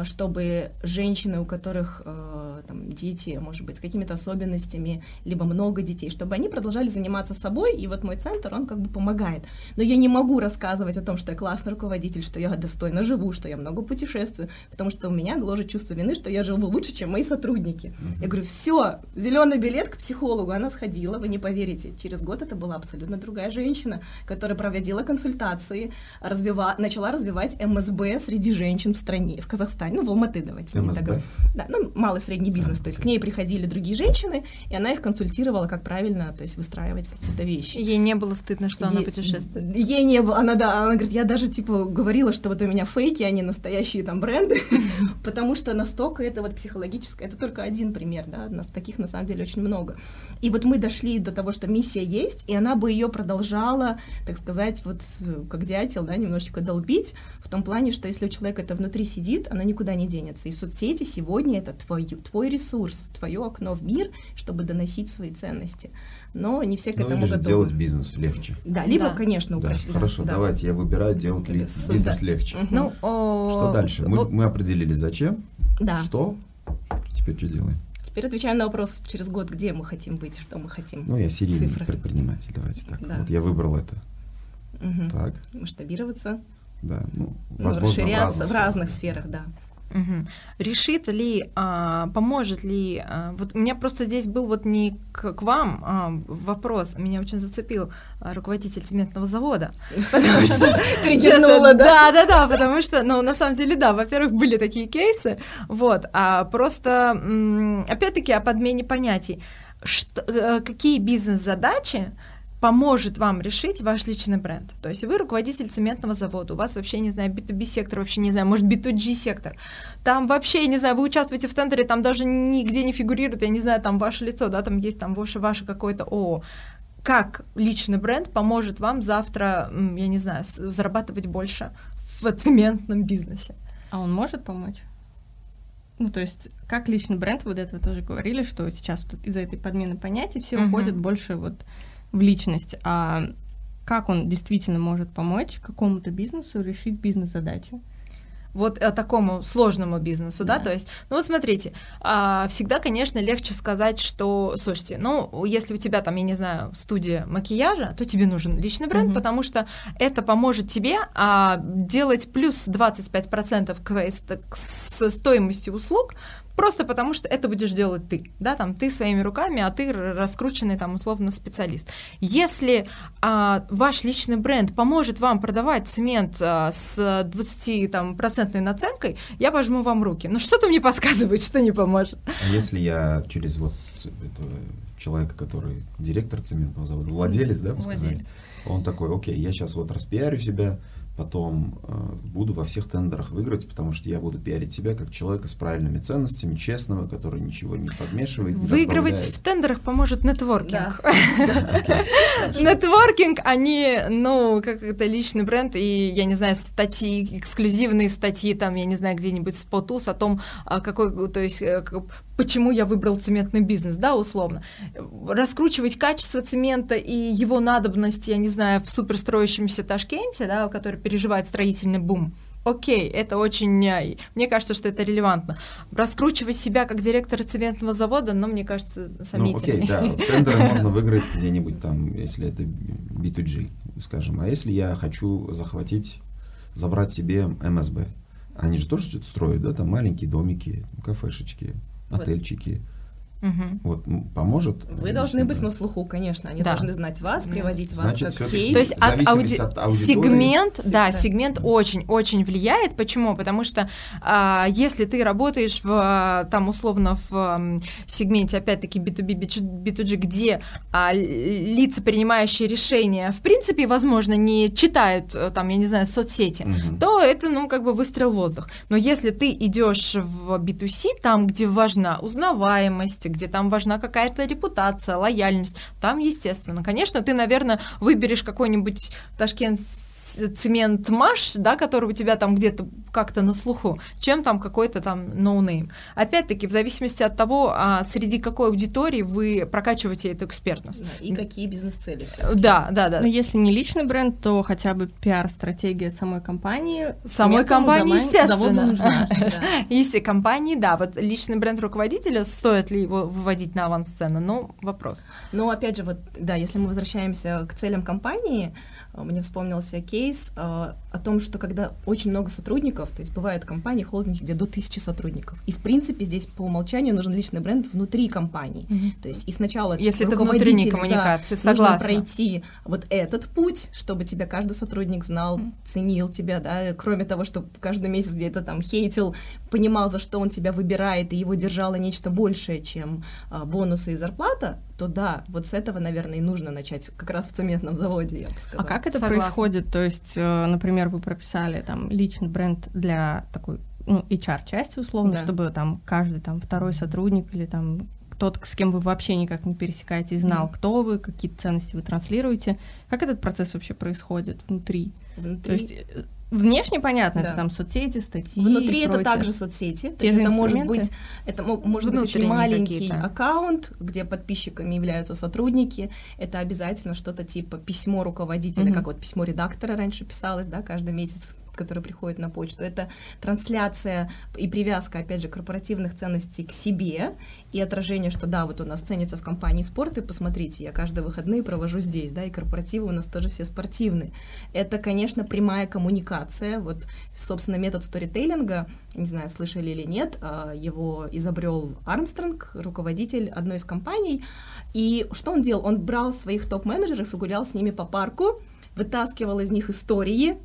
чтобы женщины, у которых э, там, дети, может быть, с какими-то особенностями, либо много детей, чтобы они продолжали заниматься собой, и вот мой центр, он как бы помогает. Но я не могу рассказывать о том, что я классный руководитель, что я достойно живу, что я много путешествую, потому что у меня гложет чувство вины, что я живу лучше, чем мои сотрудники. Mm-hmm. Я говорю, все, зеленый билет к психологу. Она сходила, вы не поверите, через год это была абсолютно другая женщина, которая проводила консультации, развива... начала развивать МСБ среди женщин в стране, в Казахстане Казахстане, ну, в Алматы, давайте. МСБ? Да, ну, малый средний бизнес, то есть к ней приходили другие женщины, и она их консультировала, как правильно, то есть выстраивать какие-то вещи. Ей не было стыдно, что ей, она путешествует? Ей не было, она, да, она говорит, я даже, типа, говорила, что вот у меня фейки, а не настоящие там бренды, потому что настолько это вот психологическое, это только один пример, да, таких на самом деле очень много. И вот мы дошли до того, что миссия есть, и она бы ее продолжала, так сказать, вот как дятел, да, немножечко долбить, в том плане, что если у человека это внутри сидит, она никуда не денется. И соцсети сегодня это твой, твой ресурс, твое окно в мир, чтобы доносить свои ценности. Но не все к ну, этому готовы. делать бизнес легче. Да, либо, да. конечно, упрощать. Да, хорошо, да. давайте, я выбираю делать ли, бизнес легче. Угу. Ну, о... Что дальше? Мы, мы определили зачем, да. что, теперь что делаем? Теперь отвечаем на вопрос через год, где мы хотим быть, что мы хотим. Ну, я серийный Цифры. предприниматель, давайте так. Да. Вот я выбрал это. Угу. Так. Масштабироваться. Да, ну, ну возможно, расширяться в разных, в разных сферах, да. Угу. Решит ли, а, поможет ли, а, вот у меня просто здесь был вот не к, к вам а, вопрос, меня очень зацепил а, руководитель цементного завода, потому что да? Да, да, да, потому что, ну, на самом деле, да, во-первых, были такие кейсы, вот, а просто, опять-таки, о подмене понятий, что, э, какие бизнес-задачи поможет вам решить ваш личный бренд. То есть вы руководитель цементного завода, у вас вообще, не знаю, B2B сектор, вообще, не знаю, может, B2G сектор. Там вообще, не знаю, вы участвуете в тендере, там даже нигде не фигурирует, я не знаю, там ваше лицо, да, там есть там ваше, ваше какое-то ООО. Как личный бренд поможет вам завтра, я не знаю, зарабатывать больше в цементном бизнесе? А он может помочь? Ну, то есть, как личный бренд, вы до этого тоже говорили, что сейчас из-за этой подмены понятий все uh-huh. уходят больше вот в личность, а как он действительно может помочь какому-то бизнесу решить бизнес-задачу вот э, такому сложному бизнесу, да. да, то есть, ну вот смотрите, а, всегда, конечно, легче сказать, что, слушайте, ну, если у тебя там, я не знаю, студия макияжа, то тебе нужен личный бренд, угу. потому что это поможет тебе а, делать плюс 25% к, к стоимости услуг, Просто потому, что это будешь делать ты, да, там ты своими руками, а ты раскрученный там условно специалист. Если а, ваш личный бренд поможет вам продавать цемент а, с 20 там процентной наценкой, я пожму вам руки. Но что-то мне подсказывает, что не поможет. А если я через вот человека, который директор цементного завода, владелец, да, вы сказали, он такой, окей, я сейчас вот распиарю себя, потом э, буду во всех тендерах выиграть, потому что я буду пиарить себя как человека с правильными ценностями, честного, который ничего не подмешивает. Не Выигрывать в тендерах поможет нетворкинг. Нетворкинг, они, ну, как это личный бренд, и, я не знаю, статьи, эксклюзивные статьи, там, я не знаю, где-нибудь с Потус о том, а, какой, то есть, э, почему я выбрал цементный бизнес, да, условно. Раскручивать качество цемента и его надобность, я не знаю, в суперстроящемся Ташкенте, да, который переживает строительный бум. Окей, это очень... Мне кажется, что это релевантно. Раскручивать себя как директор цементного завода, но мне кажется, сомнительно. Ну, окей, да, тендеры можно выиграть где-нибудь там, если это B2G, скажем. А если я хочу захватить, забрать себе МСБ, они же тоже что-то строят, да, там маленькие домики, кафешечки, отельчики. Угу. Вот поможет. Вы должны быть на слуху, конечно. Они да. должны знать вас, приводить Значит, вас как кейс. То есть от, ауди... от аудитории. Сегмент, да, сегмент очень-очень влияет. Почему? Потому что а, если ты работаешь в там условно в сегменте, опять-таки B2B, B2G, где а, лица, принимающие решения, в принципе, возможно, не читают э, там, я не знаю, соцсети, угу. то это, ну, как бы выстрел в воздух. Но если ты идешь в B2C, там, где важна узнаваемость, где там важна какая-то репутация, лояльность, там, естественно. Конечно, ты, наверное, выберешь какой-нибудь Ташкент цемент Маш, да, который у тебя там где-то как-то на слуху, чем там какой-то там no-name. Опять-таки, в зависимости от того, а, среди какой аудитории вы прокачиваете эту экспертность. Да, и какие бизнес-цели Да, да, да. Но если не личный бренд, то хотя бы пиар-стратегия самой компании. Самой компании, естественно. нужна. Если компании, да, вот личный бренд руководителя, стоит ли его выводить на авансцену, ну, вопрос. Ну, опять же, вот, да, если мы возвращаемся к целям компании, мне вспомнился кейс э, о том, что когда очень много сотрудников, то есть бывают компании, холдинги, где до тысячи сотрудников, и в принципе здесь по умолчанию нужен личный бренд внутри компании. Mm-hmm. То есть и сначала если это внутренней коммуникации, да, согласна. нужно пройти вот этот путь, чтобы тебя каждый сотрудник знал, mm-hmm. ценил тебя, да, кроме того, что каждый месяц где-то там хейтил, понимал, за что он тебя выбирает, и его держало нечто большее, чем э, бонусы и зарплата, то да, вот с этого, наверное, и нужно начать, как раз в цементном заводе, я бы сказала. А как это Согласна. происходит? То есть, э, например, вы прописали там личный бренд для такой ну, HR-части, условно, да. чтобы там каждый там второй сотрудник или там тот, с кем вы вообще никак не пересекаетесь, знал, mm кто вы, какие ценности вы транслируете. Как этот процесс вообще происходит внутри? внутри? То есть э, Внешне понятно, да. это там соцсети, статьи. Внутри это также соцсети. То есть это может быть, это может быть очень маленький аккаунт, где подписчиками являются сотрудники. Это обязательно что-то типа письмо руководителя, угу. как вот письмо редактора раньше писалось, да, каждый месяц которые приходят на почту. Это трансляция и привязка, опять же, корпоративных ценностей к себе и отражение, что да, вот у нас ценится в компании спорт, и посмотрите, я каждые выходные провожу здесь, да, и корпоративы у нас тоже все спортивные. Это, конечно, прямая коммуникация. Вот, собственно, метод сторителлинга, не знаю, слышали или нет, а, его изобрел Армстронг, руководитель одной из компаний. И что он делал? Он брал своих топ-менеджеров и гулял с ними по парку, вытаскивал из них истории,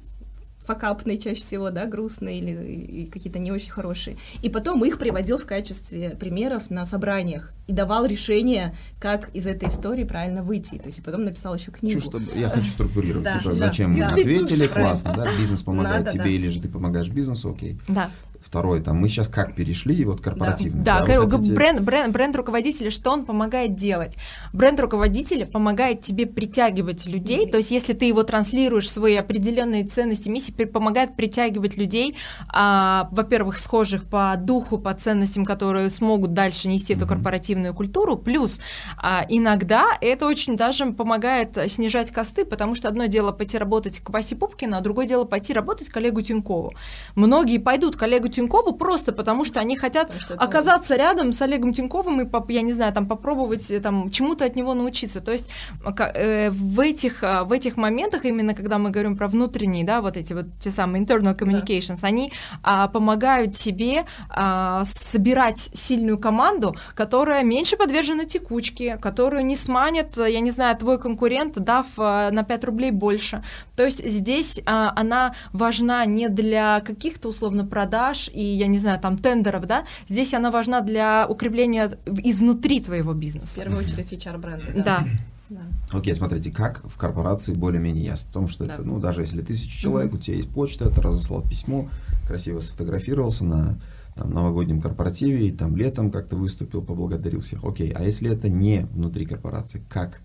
факапные чаще всего, да, грустные или какие-то не очень хорошие. И потом их приводил в качестве примеров на собраниях и давал решение, как из этой истории правильно выйти. То есть и потом написал еще книгу. Чувство, я хочу структурировать. Да, типа, да. зачем да. ответили, классно, да, бизнес помогает Надо, тебе да. или же ты помогаешь бизнесу, окей. Да. Второй, там, мы сейчас как перешли, вот корпоративно. Да, да, да хотите... бренд, бренд, бренд руководителя, что он помогает делать? Бренд руководителя помогает тебе притягивать людей, людей. то есть если ты его транслируешь, свои определенные ценности, миссии, помогает притягивать людей, а, во-первых, схожих по духу, по ценностям, которые смогут дальше нести mm-hmm. эту корпоративную культуру, плюс а, иногда это очень даже помогает снижать косты, потому что одно дело пойти работать к Васе Пупкину, а другое дело пойти работать к коллегу Тинькову. Многие пойдут коллегу Тинькову просто потому, что они хотят что оказаться рядом с Олегом Тиньковым и, я не знаю, там попробовать э, там чему-то от него научиться. То есть э, в, этих, э, в этих моментах, именно когда мы говорим про внутренние, да, вот эти вот те самые internal communications, да. они а, помогают себе а, собирать сильную команду, которая меньше подвержена текучке, которую не сманит, я не знаю, твой конкурент, дав на 5 рублей больше. То есть здесь а, она важна не для каких-то условно продаж, и, я не знаю, там тендеров, да, здесь она важна для укрепления изнутри твоего бизнеса. В первую очередь HR-бренда. Да. да. Окей, okay, смотрите, как в корпорации более-менее ясно. Потому что да. это, ну, даже если тысяча человек, mm-hmm. у тебя есть почта, ты разослал письмо, красиво сфотографировался на там, новогоднем корпоративе, и там летом как-то выступил, поблагодарил всех. Окей, а если это не внутри корпорации, как?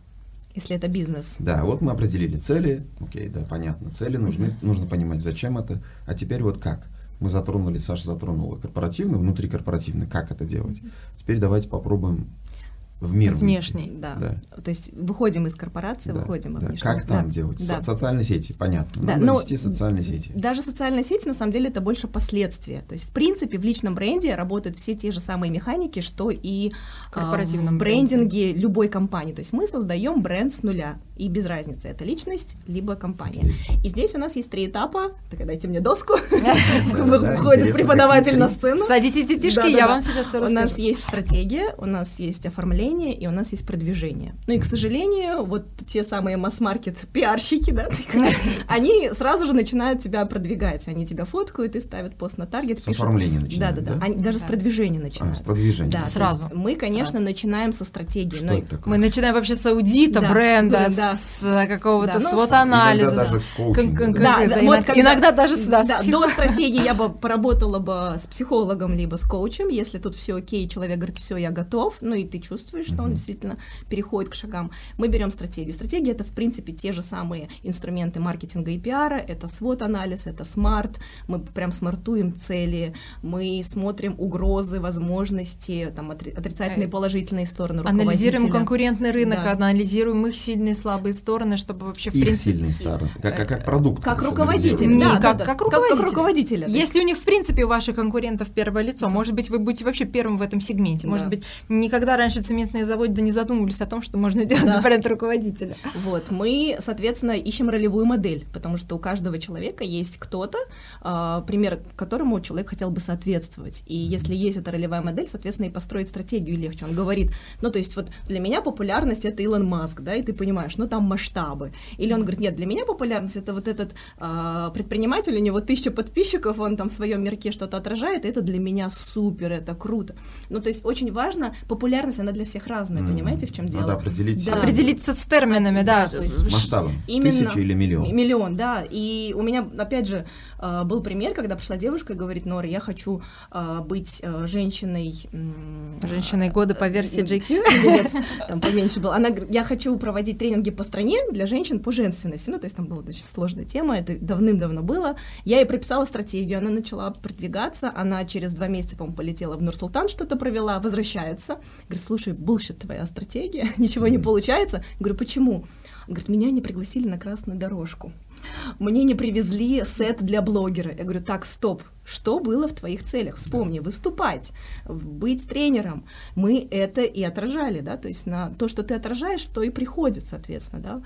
Если это бизнес. Да, вот мы определили цели, окей, да, понятно, цели нужны, mm-hmm. нужно понимать, зачем это, а теперь вот как? Мы затронули, Саша затронула корпоративно, внутрикорпоративно, как это делать. Теперь давайте попробуем в мир внешний, да. да. То есть выходим из корпорации, да, выходим да. во внешний. Как там да. делать? Да. Со социальные сети, понятно. Да, Надо но вести социальные сети. Даже социальные сети на самом деле это больше последствия. То есть в принципе в личном бренде работают все те же самые механики, что и в корпоративном э, в брендинге бренде. любой компании. То есть мы создаем бренд с нуля и без разницы, это личность либо компания. Okay. И здесь у нас есть три этапа. Так дайте мне доску. Выходит преподаватель на сцену. Садитесь, детишки, я вам сейчас все расскажу. У нас есть стратегия, у нас есть оформление, и у нас есть продвижение. Ну и, к сожалению, вот те самые масс-маркет пиарщики, да, они сразу же начинают тебя продвигать. Они тебя фоткают и ставят пост на таргет. С оформления начинают, Да, да, да. Даже с продвижения начинают. А, с продвижения. Да, сразу. Мы, конечно, начинаем со стратегии. Мы начинаем вообще с аудита бренда, с какого-то свод-анализа. Иногда даже с коучинга. Иногда даже с До стратегии я бы поработала бы с психологом либо с коучем, если тут все окей, человек говорит, все, я готов, ну и ты чувствуешь, что он действительно переходит к шагам. Мы берем стратегию. Стратегия это в принципе те же самые инструменты маркетинга и пиара, это свод-анализ, это смарт, мы прям смартуем цели, мы смотрим угрозы, возможности, там отрицательные, положительные стороны Анализируем конкурентный рынок, да. анализируем их сильные, слабые стороны, чтобы вообще в их принципе... сильные стороны, как, как, как продукт. Как руководитель, да, как, да, как, руководитель. как руководителя. Если у них в принципе у ваших конкурентов первое лицо, может быть вы будете вообще первым в этом сегменте, может быть никогда раньше цементные заводы не задумывались о том, что можно делать да. бренд руководителя. Вот, мы, соответственно, ищем ролевую модель, потому что у каждого человека есть кто-то, э, пример которому человек хотел бы соответствовать. И если есть эта ролевая модель, соответственно, и построить стратегию легче. Он говорит, ну, то есть вот для меня популярность — это Илон Маск, да, и ты понимаешь, ну, там масштабы. Или он говорит, нет, для меня популярность — это вот этот э, предприниматель, у него тысяча подписчиков, он там в своем мирке что-то отражает, это для меня супер, это круто. Ну, то есть очень важно, популярность, она для всех разная, mm. понимаете, в чем дело? Надо определить. Да. Определиться с терминами, да. с масштабом. Именно, Тысяча или миллион? Миллион, да. И у меня, опять же, был пример, когда пришла девушка и говорит, Нора, я хочу э, быть э, женщиной... Женщиной года по версии GQ? Нет, там поменьше было. Она говорит, я хочу проводить тренинги по стране для женщин по женственности. Ну, то есть там была очень сложная тема, это давным-давно было. Я ей прописала стратегию, она начала продвигаться, она через два месяца, по-моему, полетела в Нур-Султан, что-то провела, возвращается. Говорит, слушай, bullshit твоя стратегия, ничего не получается. Говорю, почему? Говорит, меня не пригласили на красную дорожку. Мне не привезли сет для блогера. Я говорю, так, стоп, что было в твоих целях? Вспомни, выступать, быть тренером. Мы это и отражали, да, то есть на то, что ты отражаешь, то и приходит, соответственно, да.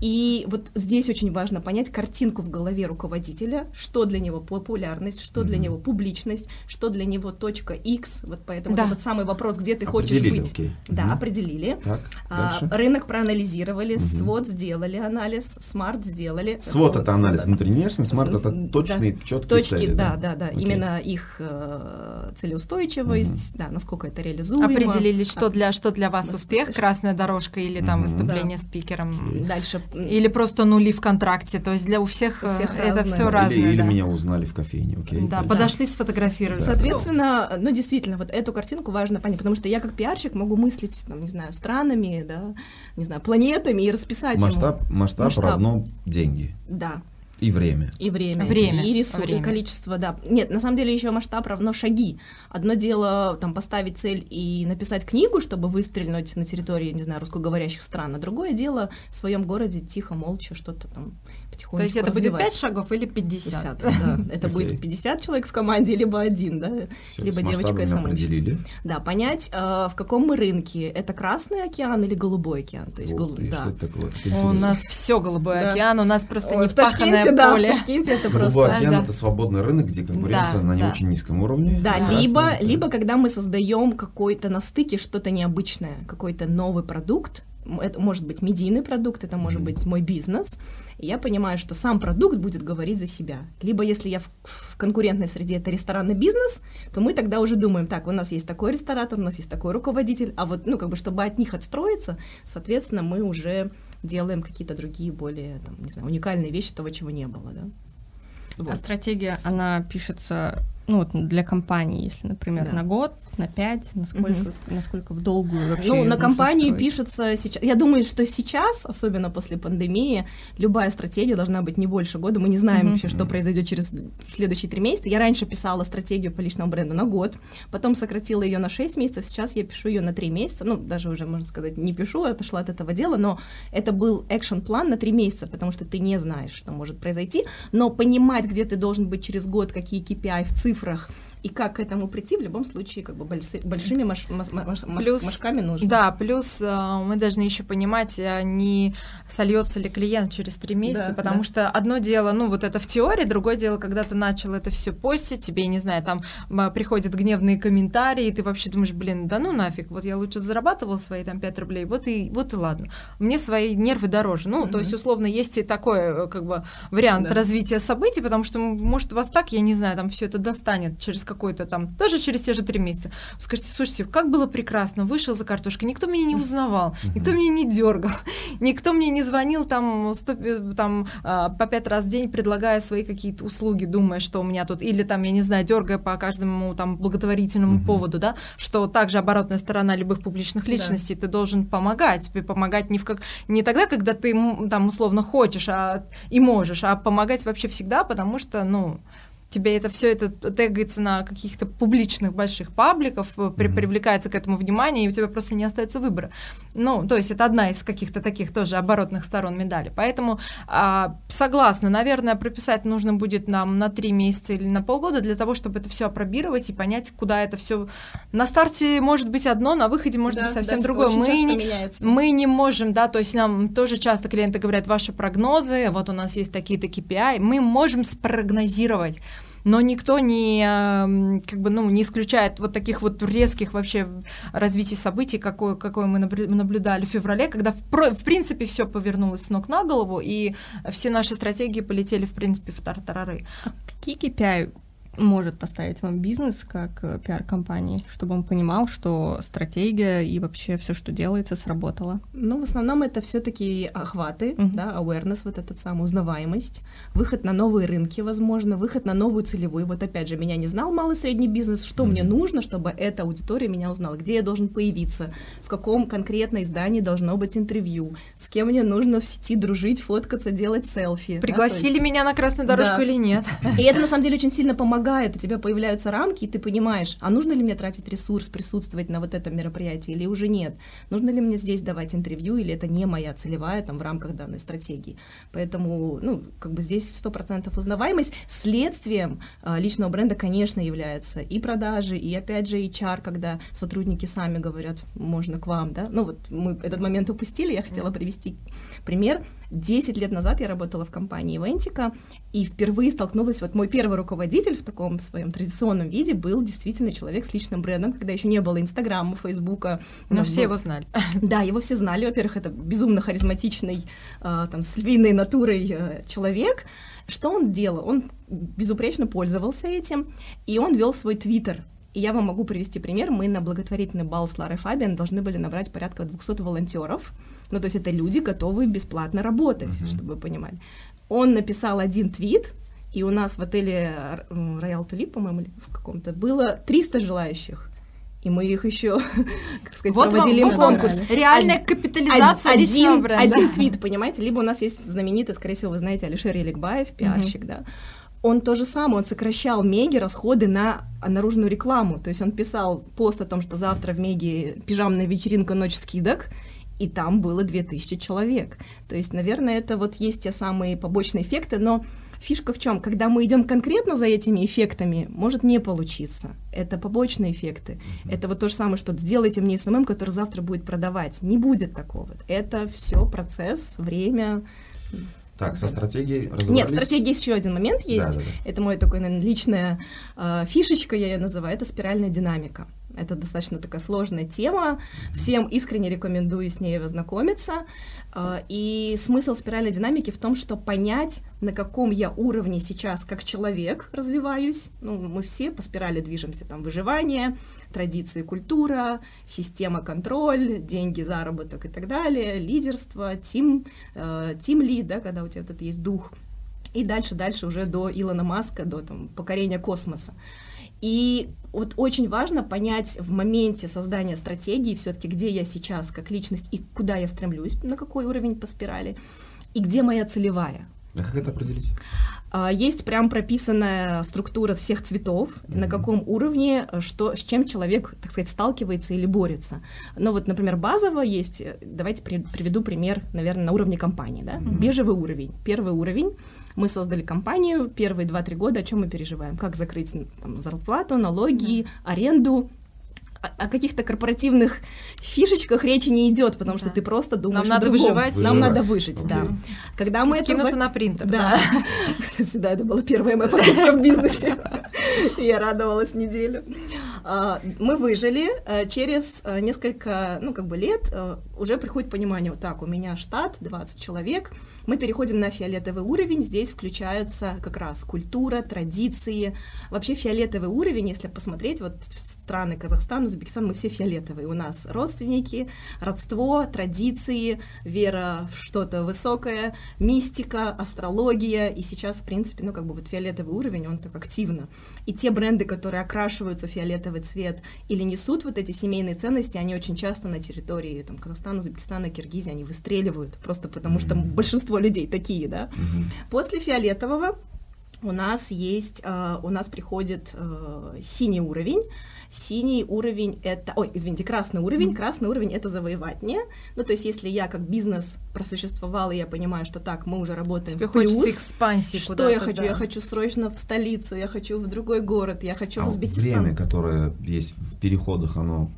И вот здесь очень важно понять картинку в голове руководителя, что для него популярность, что mm-hmm. для него публичность, что для него точка X, вот поэтому да. этот самый вопрос, где ты хочешь быть. Okay. Да, mm-hmm. определили. Так, а, рынок проанализировали, mm-hmm. SWOT сделали анализ, SMART сделали. SWOT это анализ внутренний внешний, SMART это точные, да. четкие Точки, цели. Да, да, да да, okay. именно их э, целеустойчивость, mm-hmm. да, насколько это реализуемо. Определили, что для, что для вас успех, красная дорожка или там mm-hmm. выступление да. спикером. Дальше. Или просто нули в контракте, то есть для у всех, у всех это разное. все разное. Или, да. или меня узнали в кофейне, окей. Okay, да, подошли, сфотографировали. Да. Соответственно, ну действительно, вот эту картинку важно понять, потому что я как пиарщик могу мыслить, там, не знаю, странами, да, не знаю, планетами и расписать масштаб, ему. Масштаб, масштаб равно деньги. Да. И время. И время. Время. И ресурсы, и количество, да. Нет, на самом деле еще масштаб равно шаги. Одно дело там поставить цель и написать книгу, чтобы выстрелить на территории, не знаю, русскоговорящих стран, а другое дело в своем городе тихо, молча что-то там потихонечку То есть это будет 5 шагов или 50? 50 да. Это будет 50 человек в команде, либо один, да, либо девочка и самоучитель. Да, понять, э, в каком мы рынке, это Красный океан или Голубой океан. То есть, гол... да. У нас все Голубой океан, у нас просто не в Ташкенте, да, в Ташкенте это просто... Голубой океан — это свободный рынок, где конкуренция на не очень низком уровне. Да, либо, либо когда мы создаем какой-то на стыке что-то необычное, какой-то новый продукт, это может быть медийный продукт, это может быть мой бизнес, и я понимаю, что сам продукт будет говорить за себя. Либо если я в, в конкурентной среде это ресторанный бизнес, то мы тогда уже думаем, так, у нас есть такой ресторатор, у нас есть такой руководитель, а вот, ну, как бы, чтобы от них отстроиться, соответственно, мы уже делаем какие-то другие более, там, не знаю, уникальные вещи того, чего не было, да. Вот. А стратегия, она пишется ну, вот для компании, если, например, да. на год, на пять, насколько, угу. насколько в долгую вообще? Ну, на компании пишется сейчас. Я думаю, что сейчас, особенно после пандемии, любая стратегия должна быть не больше года. Мы не знаем угу. вообще, что произойдет через следующие три месяца. Я раньше писала стратегию по личному бренду на год, потом сократила ее на шесть месяцев. Сейчас я пишу ее на три месяца. Ну, даже уже, можно сказать, не пишу, отошла от этого дела, но это был экшен-план на три месяца, потому что ты не знаешь, что может произойти. Но понимать, где ты должен быть через год, какие KPI в цифрах, и как к этому прийти, в любом случае, как бы больши, большими маш, маш, маш, плюс, мазками нужно. Да, плюс э, мы должны еще понимать, э, не сольется ли клиент через три месяца, да, потому да. что одно дело, ну вот это в теории, другое дело, когда ты начал это все постить, тебе, не знаю, там приходят гневные комментарии, и ты вообще думаешь, блин, да ну нафиг, вот я лучше зарабатывал свои там 5 рублей, вот и, вот и ладно. Мне свои нервы дороже. Ну, mm-hmm. то есть, условно, есть и такой, э, как бы, вариант да. развития событий, потому что, может, вас так, я не знаю, там все это достанет через какой-то там, даже через те же три месяца. Скажите, слушайте, как было прекрасно, вышел за картошкой, никто меня не узнавал, никто меня не дергал, никто мне не звонил там, 100, там а, по пять раз в день, предлагая свои какие-то услуги, думая, что у меня тут, или там, я не знаю, дергая по каждому там благотворительному mm-hmm. поводу, да, что также оборотная сторона любых публичных личностей, да. ты должен помогать, тебе помогать не, в как, не тогда, когда ты там условно хочешь а, и можешь, а помогать вообще всегда, потому что, ну, тебе это все это тегается на каких-то публичных больших пабликов, mm-hmm. при, привлекается к этому внимание, и у тебя просто не остается выбора. Ну, то есть это одна из каких-то таких тоже оборотных сторон медали. Поэтому а, согласна, наверное, прописать нужно будет нам на три месяца или на полгода для того, чтобы это все опробировать и понять, куда это все. На старте может быть одно, на выходе может да, быть совсем да, другое. Мы не, мы не можем, да, то есть нам тоже часто клиенты говорят, ваши прогнозы, вот у нас есть такие-то KPI, мы можем спрогнозировать но никто не, как бы, ну, не исключает вот таких вот резких вообще развитий событий, какое, какое мы наблюдали в феврале, когда в, в принципе все повернулось с ног на голову, и все наши стратегии полетели, в принципе, в тартарары. А какие KPI может поставить вам бизнес как э, пиар-компании, чтобы он понимал, что стратегия и вообще все, что делается, сработало? Ну, в основном это все-таки охваты, uh-huh. да, awareness, вот этот самый узнаваемость, выход на новые рынки, возможно, выход на новую целевую. Вот опять же, меня не знал малый средний бизнес, что uh-huh. мне нужно, чтобы эта аудитория меня узнала, где я должен появиться, в каком конкретно издании должно быть интервью, с кем мне нужно в сети дружить, фоткаться, делать селфи. Пригласили да, есть... меня на красную дорожку да. или нет? И это на самом деле очень сильно помогает помогает, у тебя появляются рамки, и ты понимаешь, а нужно ли мне тратить ресурс, присутствовать на вот этом мероприятии или уже нет? Нужно ли мне здесь давать интервью, или это не моя целевая там в рамках данной стратегии? Поэтому, ну, как бы здесь сто процентов узнаваемость. Следствием а, личного бренда, конечно, являются и продажи, и опять же HR, когда сотрудники сами говорят, можно к вам, да? Ну вот мы этот момент упустили, я хотела привести пример. Десять лет назад я работала в компании Вентика, и впервые столкнулась, вот мой первый руководитель в таком своем традиционном виде был действительно человек с личным брендом, когда еще не было Инстаграма, Фейсбука. Но все был... его знали. Да, его все знали. Во-первых, это безумно харизматичный, э, там, с львиной натурой э, человек. Что он делал? Он безупречно пользовался этим, и он вел свой твиттер. И я вам могу привести пример. Мы на благотворительный бал с Ларой Фабиан должны были набрать порядка 200 волонтеров. Ну, то есть это люди, готовые бесплатно работать, uh-huh. чтобы вы понимали. Он написал один твит, и у нас в отеле Роял Тулип, по-моему, в каком-то, было 300 желающих. И мы их еще, как сказать, вот проводили вам, конкурс. Реальная Од- капитализация один, личного бренда. Один твит, понимаете? Либо у нас есть знаменитый, скорее всего, вы знаете, Алишер Еликбаев, пиарщик, uh-huh. да. Он то же самое, он сокращал Меги расходы на наружную рекламу. То есть он писал пост о том, что завтра в Меге пижамная вечеринка, ночь скидок, и там было 2000 человек. То есть, наверное, это вот есть те самые побочные эффекты, но фишка в чем? Когда мы идем конкретно за этими эффектами, может не получиться. Это побочные эффекты. Mm-hmm. Это вот то же самое, что сделайте мне SMM, который завтра будет продавать. Не будет такого. Это все процесс, время. Так, со стратегией разобрались? Нет, стратегия еще один момент есть. Да, да, да. Это мой такой, наверное, личная э, фишечка, я ее называю, это спиральная динамика. Это достаточно такая сложная тема. Всем искренне рекомендую с ней ознакомиться. А, и смысл спиральной динамики в том, что понять, на каком я уровне сейчас как человек развиваюсь. Ну, мы все по спирали движемся. Там выживание, традиции, культура, система контроль, деньги, заработок и так далее, лидерство, тим, тим лид, да, когда у тебя вот это есть дух. И дальше, дальше уже до Илона Маска, до там, покорения космоса. И вот очень важно понять в моменте создания стратегии все-таки, где я сейчас как личность и куда я стремлюсь, на какой уровень по спирали, и где моя целевая. А как это определить? А, есть прям прописанная структура всех цветов, mm-hmm. на каком уровне, что, с чем человек, так сказать, сталкивается или борется. Ну вот, например, базово есть, э, давайте при, приведу пример, наверное, на уровне компании, да, mm-hmm. бежевый уровень. Первый уровень, мы создали компанию, первые 2-3 года, о чем мы переживаем? Как закрыть там, зарплату, налоги, mm-hmm. аренду, о каких-то корпоративных фишечках речи не идет, потому что ты просто думаешь, нам надо выживать, нам надо выжить, да. Когда мы это за... на принтер, да. да, это была первая моя покупка в бизнесе. Я радовалась неделю. А, мы выжили. Э, через э, несколько, ну, как бы лет э, уже приходит понимание, вот так, у меня штат, 20 человек, мы переходим на фиолетовый уровень, здесь включаются как раз культура, традиции. Вообще фиолетовый уровень, если посмотреть, вот страны Казахстан, Узбекистан, мы все фиолетовые. У нас родственники, родство, традиции, вера в что-то высокое, мистика, астрология. И сейчас, в принципе, ну, как бы вот фиолетовый уровень, он так активно. И те бренды, которые окрашиваются в фиолетовый цвет или несут вот эти семейные ценности, они очень часто на территории там, Казахстана, Узбекистана, Киргизии, они выстреливают, просто потому что большинство людей такие, да. После фиолетового у нас есть, э, у нас приходит э, синий уровень, Синий уровень это, ой, извините, красный уровень. Красный уровень это завоевание. Ну, то есть, если я как бизнес просуществовал, и я понимаю, что так, мы уже работаем Тебе в плюс, экспансии что я хочу? Да. Я хочу срочно в столицу, я хочу в другой город, я хочу а в Узбекистан. Время, которое есть в переходах, оно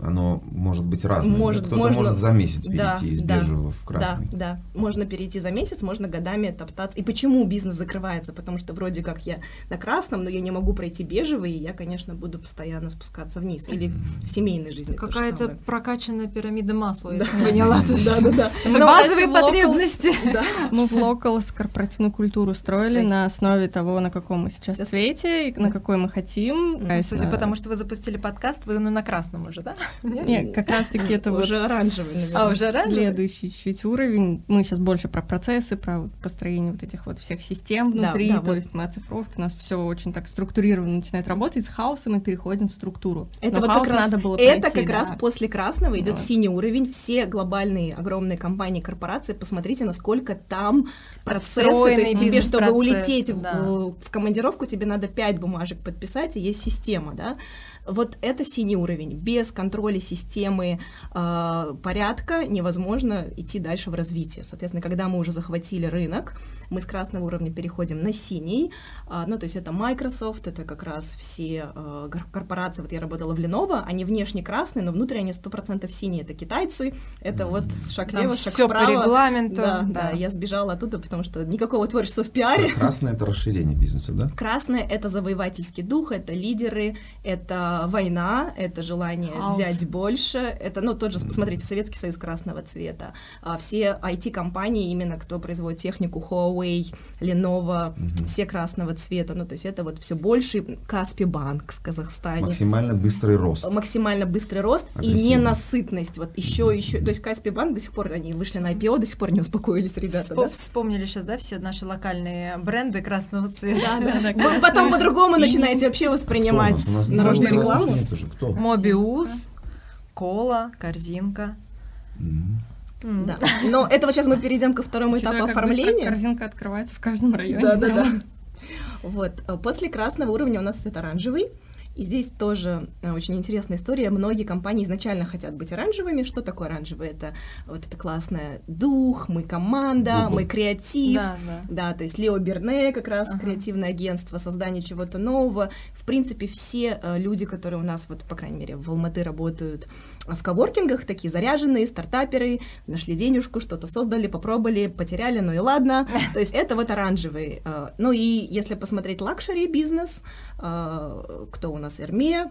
оно может быть разное. Может, Кто-то можно, может за месяц перейти да, из да, бежевого в красный. Да, да. Можно перейти за месяц, можно годами топтаться. И почему бизнес закрывается? Потому что вроде как я на красном, но я не могу пройти бежевый, и я, конечно, буду постоянно спускаться вниз. Или в семейной жизни. Какая-то прокачанная пирамида масла, я поняла. Да, да, да. Базовые потребности. Мы в Locals корпоративную культуру строили на основе того, на каком мы сейчас цвете, и на какой мы хотим. Судя по тому, что вы запустили подкаст, вы на красном уже, да? Нет, как раз-таки это вот уже оранжевый, наверное. А, уже оранжевый? Следующий чуть уровень. Мы сейчас больше про процессы, про построение вот этих вот всех систем внутри. то есть мы оцифровки, у нас все очень так структурированно начинает работать. С хаоса мы переходим в структуру. Это вот как раз, надо было это как раз после красного идет синий уровень. Все глобальные огромные компании, корпорации, посмотрите, насколько там процессы. То есть тебе, чтобы улететь в, в командировку, тебе надо пять бумажек подписать, и есть система, да. Вот это синий уровень. Без контроля системы э, порядка невозможно идти дальше в развитие. Соответственно, когда мы уже захватили рынок, мы с красного уровня переходим на синий. Э, ну, то есть это Microsoft, это как раз все э, корпорации. Вот я работала в Lenovo, они внешне красные, но внутри они 100% синие. Это китайцы, это вот шаг лево, шаг все вправо. по регламенту. Да, да, да, я сбежала оттуда, потому что никакого творчества в пиаре. Красное — это расширение бизнеса, да? Красное — это завоевательский дух, это лидеры, это война, это желание Хаос. взять больше, это, ну, тот же, посмотрите, Советский Союз красного цвета, а, все IT-компании, именно кто производит технику, Huawei, Lenovo, угу. все красного цвета, ну, то есть это вот все больше, Каспи банк в Казахстане. Максимально быстрый рост. Максимально быстрый рост и ненасытность, вот еще, угу. еще, то есть Каспи банк до сих пор, они вышли на IPO, до сих пор не успокоились, ребята, Вспом- да? Вспомнили сейчас, да, все наши локальные бренды красного цвета. Да, да, да. Потом по-другому начинаете вообще воспринимать народную рекламу? Мобиус, кола, корзинка. Mm. Да. Но это вот сейчас мы перейдем ко второму этапу оформления. Корзинка открывается в каждом районе. Да, да, да. Вот. Э, после красного уровня у нас идет оранжевый. И здесь тоже э, очень интересная история. Многие компании изначально хотят быть оранжевыми. Что такое оранжевый? Это вот это классное дух, мы команда, Дух. мы креатив. Да, да. да, то есть Leo Burnett как раз ага. креативное агентство, создание чего-то нового. В принципе, все э, люди, которые у нас, вот, по крайней мере, в Алматы работают в коворкингах, такие заряженные, стартаперы, нашли денежку, что-то создали, попробовали, потеряли, ну и ладно. То есть это вот оранжевый. Э, ну и если посмотреть luxury бизнес, кто у нас Эрме,